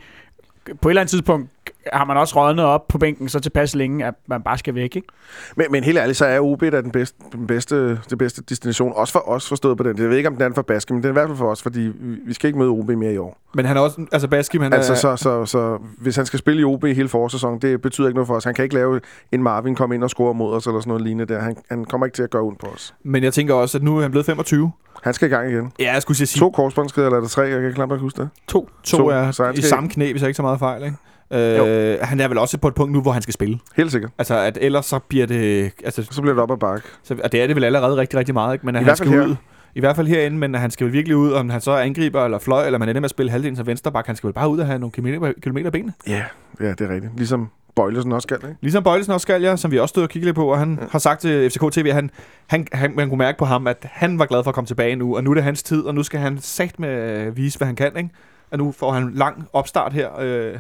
Speaker 4: på et eller andet tidspunkt har man også rådnet op på bænken så tilpas længe, at man bare skal væk, ikke?
Speaker 3: Men, men helt ærligt, så er OB da den bedste, den bedste, det bedste destination, også for os forstået på den. Jeg ved ikke, om den er for Baske, men det er i hvert fald for os, fordi vi, skal ikke møde OB mere i år.
Speaker 2: Men han er også... Altså, Baskim, han
Speaker 3: Altså,
Speaker 2: er...
Speaker 3: så, så, så hvis han skal spille i OB hele forårssæsonen, det betyder ikke noget for os. Han kan ikke lave en Marvin komme ind og score mod os, eller sådan noget lignende der. Han, han kommer ikke til at gøre ondt på os.
Speaker 2: Men jeg tænker også, at nu er han blevet 25.
Speaker 3: Han skal i gang igen.
Speaker 2: Ja, jeg skulle sige
Speaker 3: To korsbåndsskader, eller er det tre? Jeg kan knap ikke huske det.
Speaker 2: To, to,
Speaker 3: To,
Speaker 2: er
Speaker 3: så han
Speaker 2: i samme knæ, hvis jeg ikke så meget fejl, ikke? Øh, han er vel også på et punkt nu, hvor han skal spille.
Speaker 3: Helt sikkert.
Speaker 2: Altså, at ellers så bliver det... Altså,
Speaker 3: Så bliver det op ad bakke.
Speaker 2: så, og det er det vel allerede rigtig, rigtig meget, ikke? Men at
Speaker 3: I
Speaker 2: han skal
Speaker 3: her.
Speaker 2: ud... I hvert fald herinde, men han skal vel virkelig ud, om han så er angriber eller fløj, eller man ender med at spille halvdelen som vensterbak. Han skal vel bare ud og have nogle kilometer, kilometer benene.
Speaker 3: Ja, ja, det er rigtigt. Ligesom Bøjlesen også skal, ikke?
Speaker 2: Ligesom Bøjlesen også skal, ja, som vi også stod og kiggede lidt på, og han ja. har sagt til FCK TV, at han, han, han, man kunne mærke på ham, at han var glad for at komme tilbage nu, og nu er det hans tid, og nu skal han sagt med vise, hvad han kan, ikke? Og nu får han en lang opstart her. Øh,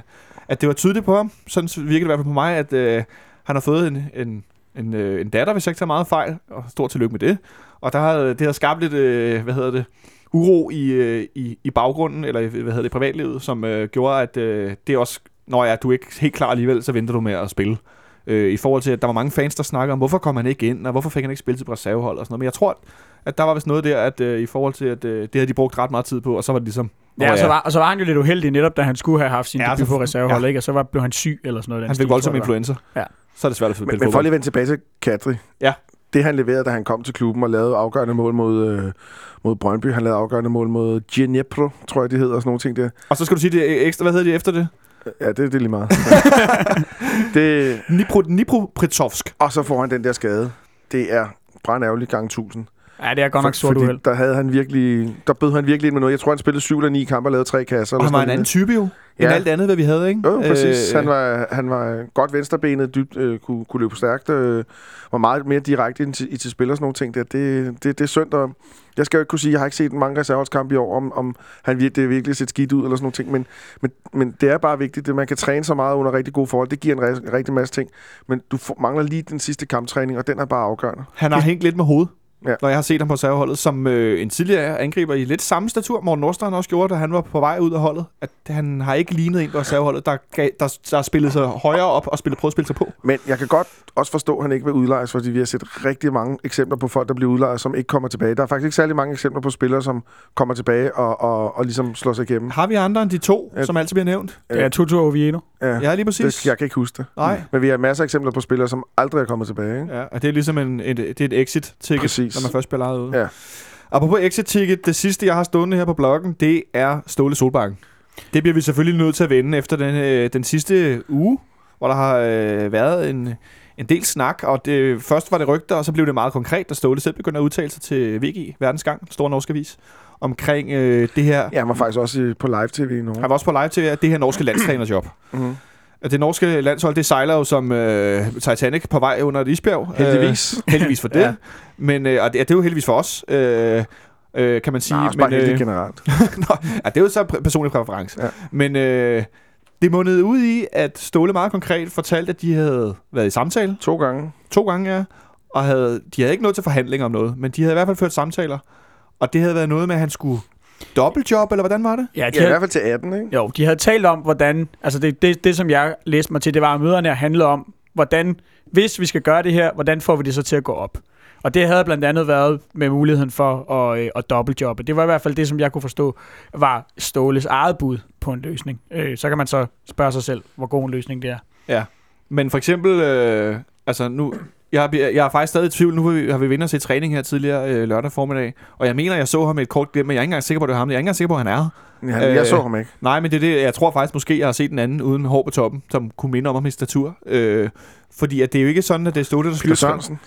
Speaker 2: at det var tydeligt på ham, sådan virkede det i hvert fald på mig, at øh, han har fået en, en, en, øh, en datter, hvis jeg ikke tager meget fejl, og stort tillykke med det. Og der har, det har skabt lidt, øh, hvad hedder det, uro i, øh, i, i baggrunden, eller hvad hedder det, i privatlivet, som øh, gjorde, at øh, det også, når ja, du er ikke helt klar alligevel, så venter du med at spille. Øh, I forhold til, at der var mange fans, der snakker om, hvorfor kom han ikke ind, og hvorfor fik han ikke spillet til reservehold og sådan noget. Men jeg tror, at der var vist noget der, at øh, i forhold til, at øh, det havde de brugt ret meget tid på, og så var det ligesom...
Speaker 4: Ja, og, så var, og så var han jo lidt uheldig netop, da han skulle have haft sin
Speaker 2: Ja,
Speaker 4: ja, debut på reservehold,
Speaker 2: ja.
Speaker 4: ikke? Og så var, blev han syg eller sådan noget.
Speaker 2: han fik voldsom influenza.
Speaker 4: Ja.
Speaker 2: Så er det svært at spille
Speaker 3: Men, men for lige at vende tilbage til Kadri.
Speaker 2: Ja.
Speaker 3: Det han leverede, da han kom til klubben og lavede afgørende mål mod, øh, mod Brøndby. Han lavede afgørende mål mod Dnipro, tror jeg, det hedder, og sådan nogle ting der.
Speaker 2: Og så skal du sige det ekstra, hvad hedder det efter det?
Speaker 3: Ja, det, det er lige meget. det,
Speaker 2: Nipro, Dnipropetrovsk.
Speaker 3: og så får han den der skade. Det er brandærgerligt gang 1000.
Speaker 4: Ja, det er godt nok stort
Speaker 3: fordi
Speaker 4: uheld.
Speaker 3: der havde han virkelig, der bød han virkelig ind med noget. Jeg tror, han spillede 7 eller 9 kampe og lavede tre kasser.
Speaker 2: Og han var en anden type jo, end
Speaker 3: Ja.
Speaker 2: alt andet, hvad vi havde, ikke?
Speaker 3: Jo, præcis.
Speaker 2: Øh,
Speaker 3: Han var, han var godt venstrebenet, dybt, øh, kunne, kunne løbe stærkt, øh, var meget mere direkte ind til, i til spil og sådan nogle ting der. Det, det, det er synd, og jeg skal jo ikke kunne sige, jeg har ikke set mange reserveholdskampe i år, om, om han vir- det virkelig set skidt ud eller sådan nogle ting, men, men, men det er bare vigtigt, at man kan træne så meget under rigtig gode forhold. Det giver en re- rigtig masse ting, men du får, mangler lige den sidste kamptræning, og den er bare afgørende.
Speaker 2: Han har hængt lidt med hovedet,
Speaker 3: Ja.
Speaker 2: når jeg har set ham på serverholdet, som øh, en tidligere angriber i lidt samme statur. Morten Nordstrand også gjorde, da han var på vej ud af holdet. At han har ikke lignet en på serverholdet, der, gav, der, der har spillet sig højere op og spillet, prøvet at spille sig på.
Speaker 3: Men jeg kan godt også forstå, at han ikke vil udlejes, fordi vi har set rigtig mange eksempler på folk, der bliver udlejet, som ikke kommer tilbage. Der er faktisk ikke særlig mange eksempler på spillere, som kommer tilbage og, og, og ligesom slår sig igennem.
Speaker 2: Har vi andre end de to,
Speaker 3: Ja.
Speaker 2: som altid bliver nævnt?
Speaker 4: Det er Tutu og Oviedo.
Speaker 3: Ja,
Speaker 2: Ja, lige præcis.
Speaker 3: det, jeg kan ikke huske det.
Speaker 2: Nej.
Speaker 3: Men vi har masser af eksempler på spillere, som aldrig er kommet tilbage. Ikke?
Speaker 2: Ja, og det er ligesom en, et, det er et exit-ticket,
Speaker 3: Præcis.
Speaker 2: når man først bliver lejet ud.
Speaker 3: Ja.
Speaker 2: Apropos exit-ticket, det sidste, jeg har stående her på bloggen, det er Ståle Solbakken. Det bliver vi selvfølgelig nødt til at vende efter den, øh, den sidste uge, hvor der har øh, været en, en del snak, og det, først var det rygter, og så blev det meget konkret, da Ståle selv begyndte at udtale sig til VG, Verdensgang, Store Norske Avis, omkring øh, det her.
Speaker 3: Ja, han var faktisk også på live-tv nu.
Speaker 2: Han var også på live til, at det her norske landstrænerjob.
Speaker 3: Mm-hmm.
Speaker 2: Det norske landshold, det sejler jo som øh, Titanic på vej under et isbjerg.
Speaker 3: Heldigvis.
Speaker 2: Øh, heldigvis for det.
Speaker 3: Ja.
Speaker 2: Men, øh, og det, ja, det er jo heldigvis for os, øh, øh, kan man sige.
Speaker 3: Nej,
Speaker 2: men,
Speaker 3: bare helt generelt.
Speaker 2: Nå, ja, det er jo så personlig præference.
Speaker 3: Ja.
Speaker 2: Men øh, det mundede ud i, at Ståle meget konkret fortalte, at de havde været i samtale
Speaker 3: To gange.
Speaker 2: to gange, ja, og havde, de havde ikke nået til forhandlinger om noget, men de havde i hvert fald ført samtaler. Og det havde været noget med, at han skulle dobbeltjob, eller hvordan var det?
Speaker 4: Ja, de
Speaker 3: Ja, i
Speaker 4: havde,
Speaker 3: hvert fald til 18, ikke?
Speaker 4: jo, de havde talt om, hvordan... Altså, det, det, det, som jeg læste mig til, det var, at møderne handlede om, hvordan... Hvis vi skal gøre det her, hvordan får vi det så til at gå op? Og det havde blandt andet været med muligheden for at, øh, at dobbeltjobbe. Det var i hvert fald det, som jeg kunne forstå, var Ståles eget bud på en løsning. Øh, så kan man så spørge sig selv, hvor god en løsning det er.
Speaker 2: Men for eksempel, øh, altså nu, jeg, jeg er faktisk stadig i tvivl. Nu har vi, har vi vinder til træning her tidligere øh, lørdag formiddag, og jeg mener, jeg så ham med et kort glimt, men jeg er ikke engang sikker på, at det var ham. Jeg er ikke engang sikker på, at han er. her.
Speaker 3: Han, jeg
Speaker 2: Øh,
Speaker 3: så ham ikke.
Speaker 2: Nej, men det er det, jeg tror faktisk måske, jeg har set den anden uden hår på toppen, som kunne minde om ham i statur. Øh, fordi at det er jo ikke sådan, at det er Ståle, der
Speaker 3: Peter
Speaker 2: skal...
Speaker 3: Sørensen.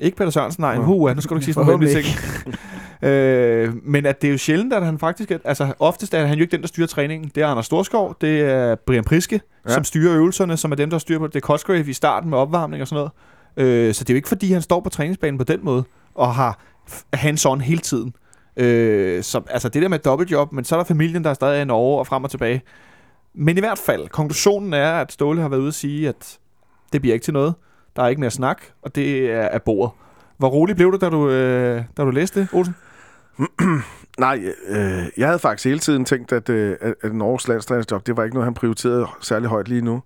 Speaker 2: Ikke Peter Sørensen, nej.
Speaker 3: Nå.
Speaker 2: Uh, nu skal du ikke sige sådan noget ting. øh, men at det er jo sjældent, at han faktisk... Er, altså, oftest er han jo ikke den, der styrer træningen. Det er Anders Storskov, det er Brian Priske, ja.
Speaker 3: Ja.
Speaker 2: som styrer øvelserne, som er dem, der styrer på det. Det er Cosgrave i starten med opvarmning og sådan noget. Øh, så det er jo ikke, fordi han står på træningsbanen på den måde, og har hands-on hele tiden. Øh, så altså det der med dobbeltjob, men så er der familien, der stadig er i Norge og frem og tilbage. Men i hvert fald, konklusionen er, at Ståle har været ude at sige, at det bliver ikke til noget. Der er ikke mere snak, og det er af bordet. Hvor rolig blev du, da du, øh, da du læste det, Olsen?
Speaker 3: Nej, øh, jeg havde faktisk hele tiden tænkt, at, øh, at, Norges landstrænersjob, det var ikke noget, han prioriterede særlig højt lige nu.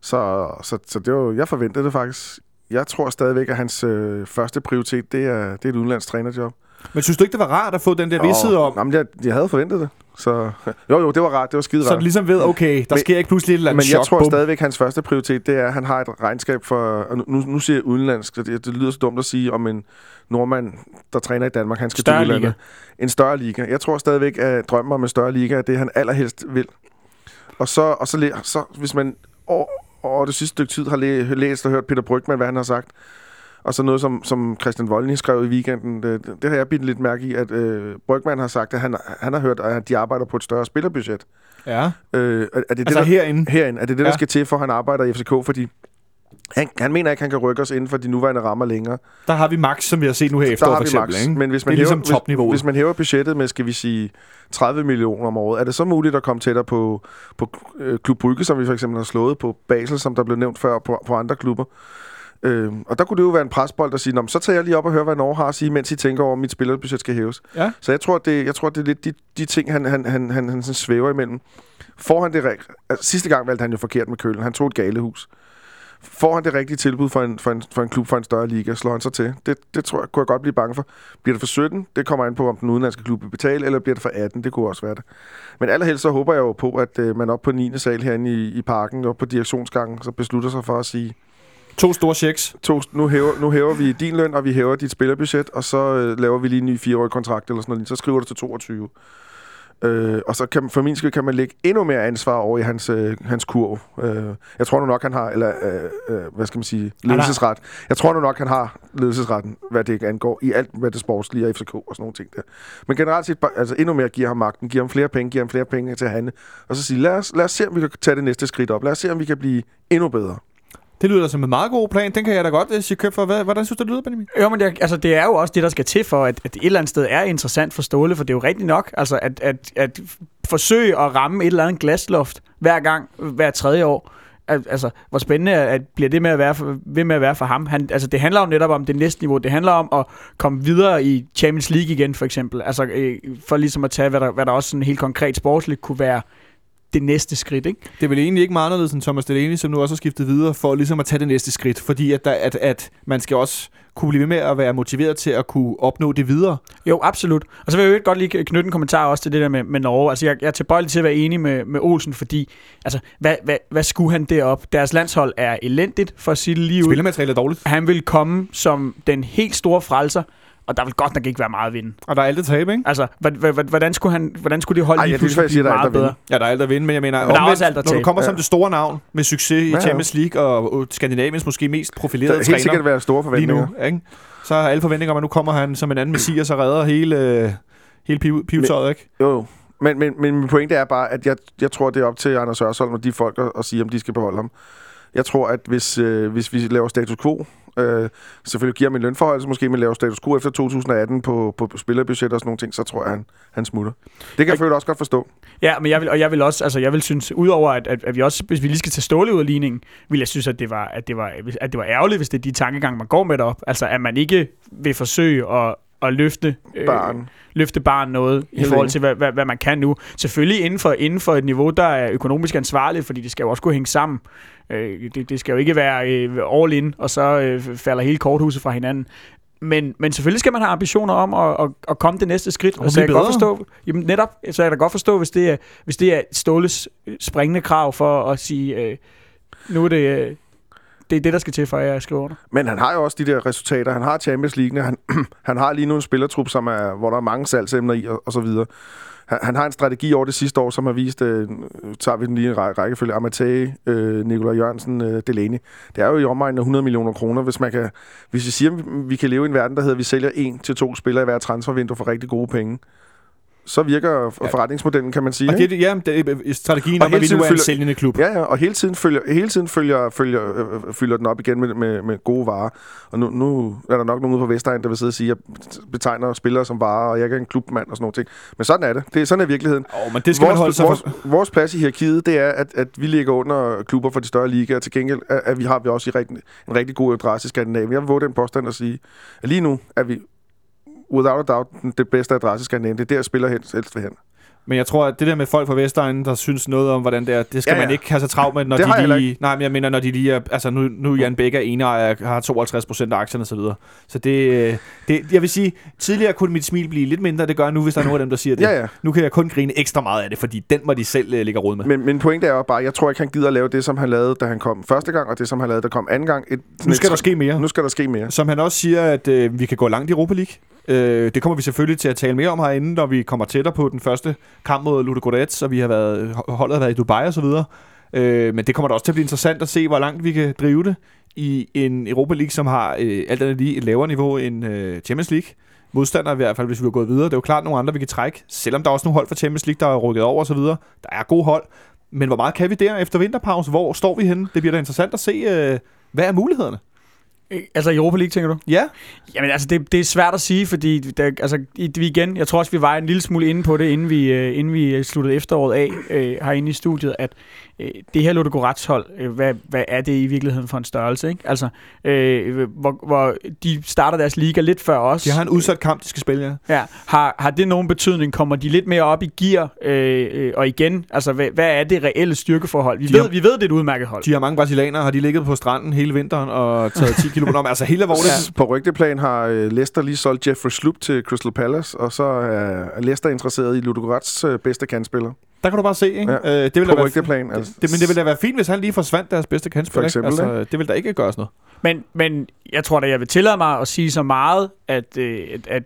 Speaker 3: Så, så, så det var, jeg forventede det faktisk. Jeg tror stadigvæk, at hans øh, første prioritet, det er, det er et udenlandstrænerjob.
Speaker 2: Men synes du ikke, det var rart at få den der vidshed om,
Speaker 3: Jamen, jeg, jeg havde forventet det. Så jo, jo, det var rart. Det var skide
Speaker 2: så
Speaker 3: rart.
Speaker 2: du ligesom ved, okay, der
Speaker 3: Men-
Speaker 2: sker ikke pludselig et eller andet
Speaker 3: Men
Speaker 2: chok.
Speaker 3: jeg tror
Speaker 2: bum.
Speaker 3: stadigvæk, at hans første prioritet, det er, at han har et regnskab for... Og nu, nu siger jeg udenlandsk, så det, det lyder så dumt at sige om en nordmand, der træner i Danmark, han skal
Speaker 4: Større
Speaker 3: til udlandet. En større liga. Jeg tror stadigvæk, at drømmen om en større liga er det, han allerhelst vil. Og så, og så, så hvis man over, over det sidste stykke tid har læ- læst og hørt Peter Brygman, hvad han har sagt, og så noget, som, som Christian Voldning skrev i weekenden, det, det har jeg bidt lidt mærke i, at øh, Brygman har sagt, at han, han har hørt, at de arbejder på et større spillerbudget.
Speaker 2: Ja,
Speaker 3: Øh, er, er det det,
Speaker 2: altså
Speaker 3: der,
Speaker 2: herinde.
Speaker 3: herinde, er det det, der
Speaker 2: Ja.
Speaker 3: skal til, for at han arbejder i FCK? Fordi han, han mener ikke, han kan rykke os inden for de nuværende rammer længere.
Speaker 2: Der har vi max, som vi har set nu her efter, for eksempel.
Speaker 3: max.
Speaker 2: Ikke?
Speaker 3: Men hvis man,
Speaker 2: det er
Speaker 3: hæver,
Speaker 2: ligesom topniveauet.
Speaker 3: hvis, hvis man hæver budgettet med, skal vi sige, 30 millioner om året, er det så muligt at komme tættere på, på øh, Klub Brygge, som vi for eksempel har slået på Basel, som der blev nævnt før på, på andre klubber? Øh, og der kunne det jo være en presbold at sige, "Nå, men så tager jeg lige op og hører, hvad Norge har at sige, mens I tænker over, om mit spillerbudget skal hæves.
Speaker 2: Ja.
Speaker 3: Så jeg tror, det, jeg tror, det er lidt de, de ting, han, han, han, han, han sådan svæver imellem. Får han det? Altså, sidste gang valgte han jo forkert med kølen. Han tog et galehus. Får han det rigtige tilbud for en, for en, for en klub for en større liga? Slår han sig til? Det, det tror jeg, kunne jeg godt blive bange for. Bliver det for 17? Det kommer an på, om den udenlandske klub vil betale, eller bliver det for 18? Det kunne også være det. Men allerhelst så håber jeg jo på, at øh, man op på 9. sal herinde i, i parken, og på direktionsgangen, så beslutter sig for at sige,
Speaker 2: To store checks.
Speaker 3: to, nu, hæver, nu hæver vi din løn, og vi hæver dit spillerbudget, og så øh, laver vi lige en ny fireårig kontrakt, eller sådan noget. Så skriver du til 22. Øh, og så kan, for min skyld kan man lægge endnu mere ansvar over i hans, øh, hans kurv. Øh, jeg tror nu nok, han har, eller øh, øh, hvad skal man sige, ledelsesret. Jeg tror nu nok, han har ledelsesretten, hvad det angår, i alt, hvad det sportslige og FCK og sådan nogle ting der. Men generelt set, altså endnu mere giver ham magten, giver ham flere penge, giver ham flere penge til at handle, og så sige, lad os, lad os se, om vi kan tage det næste skridt op. Lad os se, om vi kan blive endnu bedre.
Speaker 2: Det lyder som en meget god plan. Den kan jeg da godt øh, sige køb for. Hvad, hvordan synes du, det lyder, Benjamin?
Speaker 4: Jo, men det, altså, det er jo også det, der skal til for, at, at et eller andet sted er interessant for Ståle, for det er jo rigtigt nok, altså at, at, at forsøge at ramme et eller andet glasloft hver gang, hver tredje år. Altså, hvor spændende at bliver det med at være for, ved med at være for ham. Han, altså, det handler jo netop om det næste niveau. Det handler om at komme videre i Champions League igen, for eksempel. Altså, øh, for ligesom at tage, hvad der, hvad der også sådan helt konkret sportsligt kunne være det næste skridt, ikke?
Speaker 2: Det er vel egentlig ikke meget anderledes end Thomas Delaney, som nu også har skiftet videre for ligesom at tage det næste skridt. Fordi at, der, at, at man skal også kunne blive ved med at være motiveret til at kunne opnå det videre.
Speaker 4: Jo, absolut. Og så vil jeg jo godt lige knytte en kommentar også til det der med, med Norge. Altså, jeg, jeg er tilbøjelig til at være enig med, med Olsen, fordi altså, hvad, hvad, hvad skulle han derop? Deres landshold er elendigt, for at sige det lige ud.
Speaker 2: Spillermaterialet er dårligt,
Speaker 4: Han vil komme som den helt store frelser, og der vil godt nok ikke være meget at vinde.
Speaker 2: og der er alt at tabe, ikke?
Speaker 4: Altså, hvordan skulle, han, hvordan skulle det holde
Speaker 3: Ej,
Speaker 4: lige
Speaker 3: jeg synes faktisk, at der er alt
Speaker 4: meget
Speaker 3: at vinde.
Speaker 4: bedre?
Speaker 2: Ja, der er alt at vinde, men jeg mener,
Speaker 4: der er
Speaker 2: omvendt,
Speaker 4: også alt at
Speaker 2: når du kommer som det store navn med succes i
Speaker 3: Ja, ja.
Speaker 2: Champions League og Skandinaviens måske mest
Speaker 3: Der
Speaker 2: profilerede
Speaker 3: er helt sikkert
Speaker 2: træner
Speaker 3: være store
Speaker 2: lige
Speaker 3: forventninger.
Speaker 2: nu, ikke? Så har alle forventninger om, at nu kommer han som en anden messias og redder hele, hele piv- pivetøjet, ikke?
Speaker 3: Jo, jo. Men, men, men min pointe er bare, at jeg, jeg tror, det er op til Anders Hørsholm og de folk at, at sige, om de skal beholde ham. Jeg tror, at hvis, øh, hvis vi laver status quo, øh, selvfølgelig giver en lønforhold, måske man laver status quo efter 2018 på, på spillerbudget og sådan nogle ting, så tror jeg, han, han smutter. Det kan jeg selvfølgelig også godt forstå.
Speaker 4: Ja, men jeg vil, og jeg vil også, altså jeg vil synes, udover at, at, at vi også, hvis vi lige skal tage Ståle ud af ligningen, vil jeg synes, at det var, at det var, at det var ærgerligt, hvis det er de tankegange, man går med derop. Altså, at man ikke vil forsøge at, at løfte, øh,
Speaker 3: Barn.
Speaker 4: løfte barn noget i
Speaker 3: Helt
Speaker 4: forhold
Speaker 3: enig.
Speaker 4: til, hvad, hvad, hvad, man kan nu. Selvfølgelig inden for, inden for et niveau, der er økonomisk ansvarligt, fordi det skal jo også kunne hænge sammen. Øh, det, det skal jo ikke være øh, all in, og så øh, falder hele korthuset fra hinanden. Men, men selvfølgelig skal man have ambitioner om at, at, at komme det næste skridt.
Speaker 2: Og
Speaker 4: så jeg kan godt
Speaker 2: bedre.
Speaker 4: forstå, jamen netop, så jeg kan da godt forstå, hvis det er, hvis det er Ståles øh, springende krav for at sige, øh, nu er det, øh, det er det, der skal til, for at jeg skriver under.
Speaker 3: Men han har jo også de der resultater. Han har Champions League, han, han har lige nu en spillertrup, som er, hvor der er mange salgsemner i, og, og så videre. Han, han har en strategi over det sidste år, som har vist, øh, tager vi den lige en række, rækkefølge, Amatei, øh, Nikolaj Jørgensen, øh, Delaney. Det er jo i omegnen af 100 millioner kroner, hvis man kan, hvis vi siger, at vi kan leve i en verden, der hedder, at vi sælger en til to spillere i hver transfervindue for rigtig gode penge. Så virker forretningsmodellen, kan man sige.
Speaker 2: Og det, ja, det er strategien
Speaker 3: Og
Speaker 2: om, at vi nu er en sælgende klub.
Speaker 3: Ja, ja, og hele tiden følger, hele tiden følger, følger, øh, fylder den op igen med, med, med gode varer. Og nu, nu er der nok nogen ude på Vestegn, der vil sidde og sige, at jeg betegner spillere som varer, og jeg er ikke en klubmand og sådan noget ting. Men sådan er det. det er, sådan er virkeligheden.
Speaker 2: Oh, men det skal man holde
Speaker 3: vores,
Speaker 2: sig
Speaker 3: vores,
Speaker 2: for...
Speaker 3: vores plads i hierarkiet, det er, at, at vi ligger under klubber for de større ligaer. Til gengæld at, at vi har vi også i rigtig, en rigtig god adresse i Skandinavien. Jeg vil våge den påstand at sige, at lige nu er vi without a doubt den- det bedste adresse i Skandinavien. Det er der, spiller helst, helst vil hen.
Speaker 2: Men jeg tror, at det der med folk fra Vestegnen, der synes noget om, hvordan det er, det skal
Speaker 3: Ja,
Speaker 2: ja, man ikke have så travlt med, når
Speaker 3: Det
Speaker 2: de lige... Nej, men jeg mener, når de lige er... Altså, nu, nu er Jan Becker ene ejer, har 52 procent af aktierne og så. Så det, øh, det... Jeg vil sige, tidligere kunne mit smil blive lidt mindre, det gør nu, hvis der er nogen af dem, der siger det.
Speaker 3: Ja, ja.
Speaker 2: Nu kan jeg kun grine ekstra meget af det, fordi den må de selv øh, lægge råd med.
Speaker 3: Men min pointe er jo bare, jeg tror ikke, han gider at lave det, som han lavede, da han kom første gang, og det, som han lavede, der kom anden gang. Et,
Speaker 2: Nu skal
Speaker 3: et-
Speaker 2: der ske mere.
Speaker 3: Nu skal der ske mere.
Speaker 2: Som han også siger, at øh, vi kan gå langt i Europa League. Øh, det kommer vi selvfølgelig til at tale mere om herinde, når vi kommer tættere på den første kamp mod Ludogorets, og vi har været, holdet har været i Dubai og så videre. Øh, men det kommer da også til at blive interessant at se, hvor langt vi kan drive det i en Europa League, som har øh, alt andet lige et lavere niveau end øh, Champions League. Modstandere i hvert fald, hvis vi var gået videre. Det er jo klart nogle andre, vi kan trække. Selvom der er også nogle hold fra Champions League, der er rykket over og så videre. Der er gode hold. Men hvor meget kan vi der efter vinterpause? Hvor står vi henne? Det bliver da interessant at se, øh, hvad er mulighederne?
Speaker 4: Øh, Altså Europa League, tænker du?
Speaker 2: Ja,
Speaker 4: Jamen altså, det, det er svært at sige, fordi der, altså, vi igen, jeg tror også, vi var en lille smule inde på det, inden vi, øh, inden vi øh, sluttede efteråret af øh, herinde i studiet, at øh, det her Ludogorets-hold, øh, hvad, hvad er det i virkeligheden for en størrelse? Ikke? Altså, øh, hvor, hvor de starter deres liga lidt før os.
Speaker 2: de har en udsat kamp, de skal spille, ja.
Speaker 4: Ja, har, har det nogen betydning? Kommer de lidt mere op i gear? Øh, øh, og igen, altså, hvad, hvad er det reelle styrkeforhold? Vi,
Speaker 2: De
Speaker 4: ved,
Speaker 2: har-
Speaker 4: vi ved, det er et udmærket hold.
Speaker 2: De har mange brasilianere, har de ligget på stranden hele vinteren og taget 10 kilo på dem. Altså hele alvorligt.
Speaker 3: Ja. På rygteplan har Leicester lige solgt Jeffrey Sloop til Crystal Palace, og så er er Leicester interesseret i Ludogorets bedste kantspiller.
Speaker 2: Der kan du bare se, ikke?
Speaker 3: Ja.
Speaker 2: Øh, det ville være
Speaker 3: rygteplan.
Speaker 2: Det,
Speaker 3: Altså.
Speaker 2: det, men det ville da være fint, hvis han lige forsvandt deres bedste kantspiller.
Speaker 3: For eksempel,
Speaker 2: ikke? Altså, det ville da ikke gøres noget.
Speaker 4: Men, men jeg tror da, jeg vil tillade mig at sige så meget, at, øh, at, at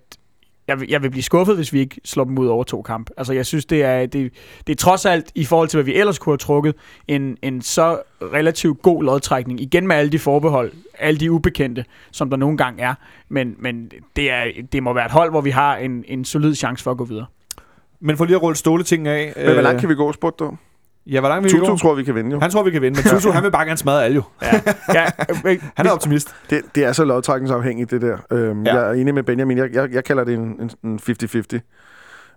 Speaker 4: jeg, vil, jeg vil blive skuffet, hvis vi ikke slår dem ud over to kampe. Altså, jeg synes, det er, det, det er trods alt, i forhold til, hvad vi ellers kunne have trukket, en, en så relativt god lodtrækning. Igen med alle de forbehold, alle de ubekendte, som der nogle gange er. Men, men det, er, det må være et hold, hvor vi har en, en solid chance for at gå videre.
Speaker 2: Men for lige at rulle stole ting af.
Speaker 3: Men hvor langt kan vi gå, spurgte du?
Speaker 2: Ja, hvor langt vil vi
Speaker 3: Tutu
Speaker 2: gå?
Speaker 3: tror vi kan vinde, jo.
Speaker 2: Han tror, vi kan vinde, men Tutu, han vil bare gerne smadre alle jo.
Speaker 4: Ja, ja, øh,
Speaker 2: Han er optimist.
Speaker 3: Det, det er så lodtrækningsafhængigt, det der. Øhm,
Speaker 2: Ja.
Speaker 3: Jeg er enig med Benjamin. Jeg, jeg, jeg kalder det en, en, en 50-50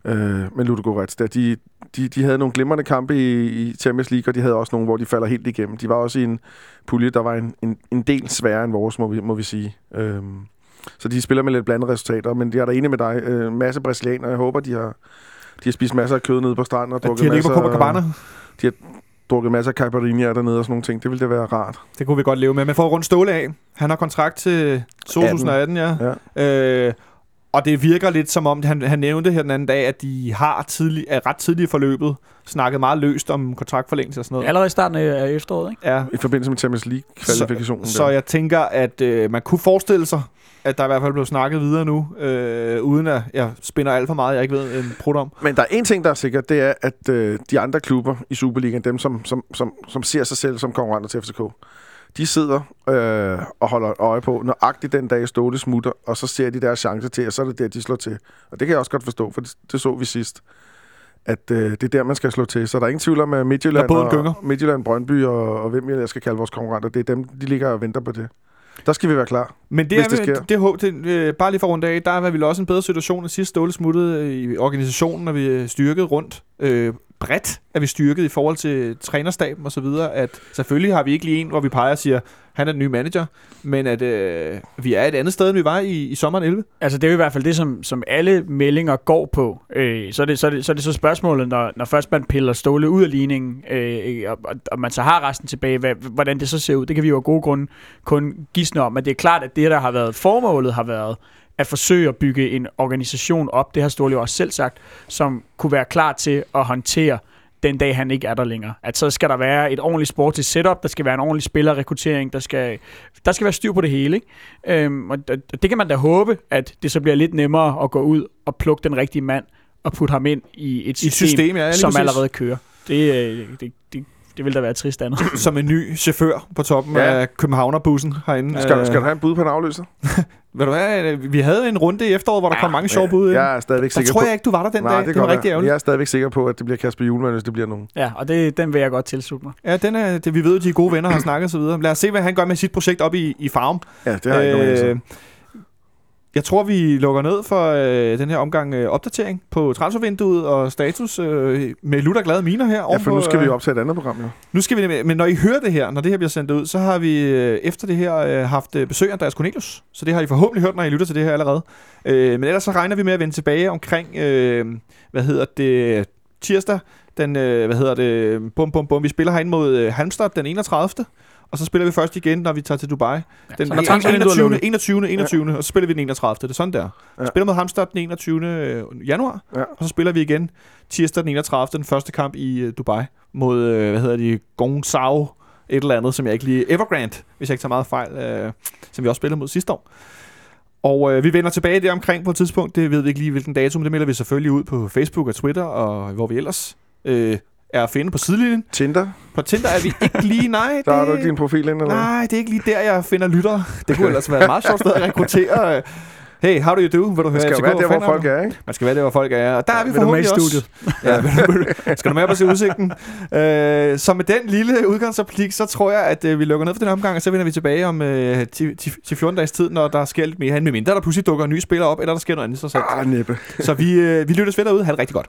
Speaker 3: øh, med Ludogorets. Der. De, de, de havde nogle glimrende kampe i, i Champions League, og de havde også nogle, hvor de falder helt igennem. De var også i en pulje, der var en, en, en del sværere end vores, må vi, må vi sige. Øhm, så de spiller med lidt blandede resultater, men jeg er da enig med dig. Øh, masse brasilianere. Jeg håber, de har, de har spist masser af kød nede på stranden og
Speaker 2: De
Speaker 3: drukket
Speaker 2: har ligget på
Speaker 3: masser,
Speaker 2: Copacabana.
Speaker 3: drukket masser af caipirinha dernede og sådan nogle ting. Det ville da være rart.
Speaker 2: Det kunne vi godt leve med. Men for at runde Ståle af. Han har kontrakt til 2018, ja.
Speaker 3: Ja.
Speaker 2: Øh, og det virker lidt som om, han, han nævnte her den anden dag, at de har tidlig, er ret tidligt i forløbet snakket meget løst om kontraktforlængelse og sådan noget.
Speaker 4: allerede i starten af efteråret, ikke?
Speaker 2: Ja,
Speaker 3: I forbindelse med Champions League-kvalifikationen.
Speaker 2: så
Speaker 3: der.
Speaker 2: jeg tænker, at øh, man kunne forestille sig, at der i hvert fald blev snakket videre nu, øh, uden at jeg spinder alt for meget, jeg ikke ved en prut om.
Speaker 3: Men der er en ting, der er sikkert, det er, at øh, de andre klubber i Superligaen, dem som, som, som, som ser sig selv som konkurrenter til FCK, de sidder øh, og holder øje på, nøjagtigt den dag Ståle smutter, og så ser de deres chance til, og så er det der, de slår til. Og det kan jeg også godt forstå, for det, det så vi sidst. At øh, det er der, man skal slå til. Så der er ingen tvivl om, at Midtjylland, og, Midtjylland Brøndby og, og hvem jeg skal kalde vores konkurrenter, det er dem, de ligger og venter på det. Der skal vi være klar.
Speaker 2: Men det
Speaker 3: Hvis
Speaker 2: er,
Speaker 3: det
Speaker 2: det,
Speaker 3: sker.
Speaker 2: det, håb- det, øh, bare lige for rundt af, der er vel også en bedre situation, at sidst Ståle smuttede øh, i organisationen, når vi er styrket rundt. Øh, bredt er vi styrket i forhold til trænerstaben og så videre, at selvfølgelig har vi ikke lige en, hvor vi peger og siger, han er den nye manager, men at øh, vi er et andet sted, end vi var i, i sommeren 11.
Speaker 4: Altså, det er jo i hvert fald det, som, som alle meldinger går på. Øh, så, er det, så, er det, så er det så spørgsmålet, når, når først man piller Ståle ud af ligningen, øh, og, og, og man så har resten tilbage, hvad, hvordan det så ser ud. Det kan vi jo af gode grunde kun gisne om. Men det er klart, at det, der har været formålet, har været at forsøge at bygge en organisation op, det har Ståle jo også selv sagt, som kunne være klar til at håndtere den dag han ikke er der længere. At så skal der være et ordentligt sportsligt setup, der skal være en ordentlig spillerrekruttering, der skal, der skal være styr på det hele. Ikke? Øhm, og det, det kan man da håbe, at det så bliver lidt nemmere at gå ud og plukke den rigtige mand og putte ham ind i et system,
Speaker 2: et system ja,
Speaker 4: som
Speaker 2: præcis.
Speaker 4: allerede kører. Det, øh, det, det, det vil da være trist andet.
Speaker 2: Som en ny chauffør på toppen
Speaker 3: Ja.
Speaker 2: ja. af Københavnerbussen herinde.
Speaker 3: Skal,
Speaker 2: Øh,
Speaker 3: skal du have en bud på en afløser?
Speaker 2: Ved du hvad, øh, vi havde en runde i efteråret, hvor der kom mange sjove bud ind.
Speaker 3: Jeg er stadigvæk
Speaker 2: Der
Speaker 3: sikker
Speaker 2: tror
Speaker 3: på...
Speaker 2: jeg ikke, du var der den
Speaker 3: Nej,
Speaker 2: dag.
Speaker 3: det,
Speaker 2: Det, var rigtig ærgerligt.
Speaker 3: Jeg er stadigvæk sikker på, at det bliver Kasper Julemand, hvis det bliver nogen.
Speaker 4: Ja, og det, den vil jeg godt tilslutte mig.
Speaker 2: Ja, den er, det, vi ved, at de er gode venner har snakket og så videre. Lad os se, hvad han gør med sit projekt op i, i Farm.
Speaker 3: Ja, det har jeg ikke nogen.
Speaker 2: Jeg tror, vi lukker ned for øh, den her omgang øh, opdatering på transfervinduet og status øh, med lutter glade miner her.
Speaker 3: Ja, for nu skal vi
Speaker 2: øh,
Speaker 3: jo optage et andet program, jo.
Speaker 2: Nu skal vi, men når I hører det her, når det her bliver sendt ud, så har vi øh, efter det her øh, haft øh, besøg af Andreas Cornelius. Så det har I forhåbentlig hørt, når I lytter til det her allerede. Øh, men ellers så regner vi med at vende tilbage omkring, øh, hvad hedder det, tirsdag, den, øh, hvad hedder det, bum bum bum. Vi spiller herinde mod øh, Halmstad den 31. Og så spiller vi først igen, når vi tager til Dubai. Den
Speaker 4: så når transfervinduet er
Speaker 2: 21.
Speaker 4: lukket.
Speaker 2: 21. 21. Og så spiller vi den 31. Det er sådan der.
Speaker 3: Ja.
Speaker 2: Ja. Spiller mod Halmstad den 21. januar.
Speaker 3: Ja.
Speaker 2: Og så spiller vi igen tirsdag den 31. den første kamp i øh, Dubai mod, øh, hvad hedder de, Gongsao et eller andet, som jeg ikke lige... Evergrande, hvis jeg ikke tager meget fejl, øh, som vi også spillede mod sidste år. Og øh, vi vender tilbage der omkring på et tidspunkt. Det ved vi ikke lige, hvilken dato, men det melder vi selvfølgelig ud på Facebook og Twitter, og hvor vi ellers øh, er at finde på sidelinjen.
Speaker 3: Tinder,
Speaker 2: På Tinder er vi ikke lige... Nej,
Speaker 3: der har du
Speaker 2: det,
Speaker 3: ikke din profil ind, eller
Speaker 2: nej, det er ikke lige der, jeg finder lyttere. Det kunne ellers være et meget sjovt sted at rekruttere. Hey, how do you do? Vil du høre
Speaker 3: Det skal være der, hvor folk er, ikke?
Speaker 2: Man skal være der, hvor folk er. Og der er vi
Speaker 4: Vil du med i
Speaker 2: forhåbentlig også.
Speaker 4: studiet?
Speaker 2: Ja, skal du med op og se udsigten? Øh, så med den lille udgangsreplik, så tror jeg, at øh, vi lukker ned for den omgang, og så vender vi tilbage om øh, 10-14 dages tid, når der sker lidt mere. Med mindre der pludselig dukker nye spillere op, eller der sker noget andet. Så,
Speaker 3: Ah, næppe.
Speaker 2: så vi, øh, vi lyttes ved derude. Ha' det rigtig godt.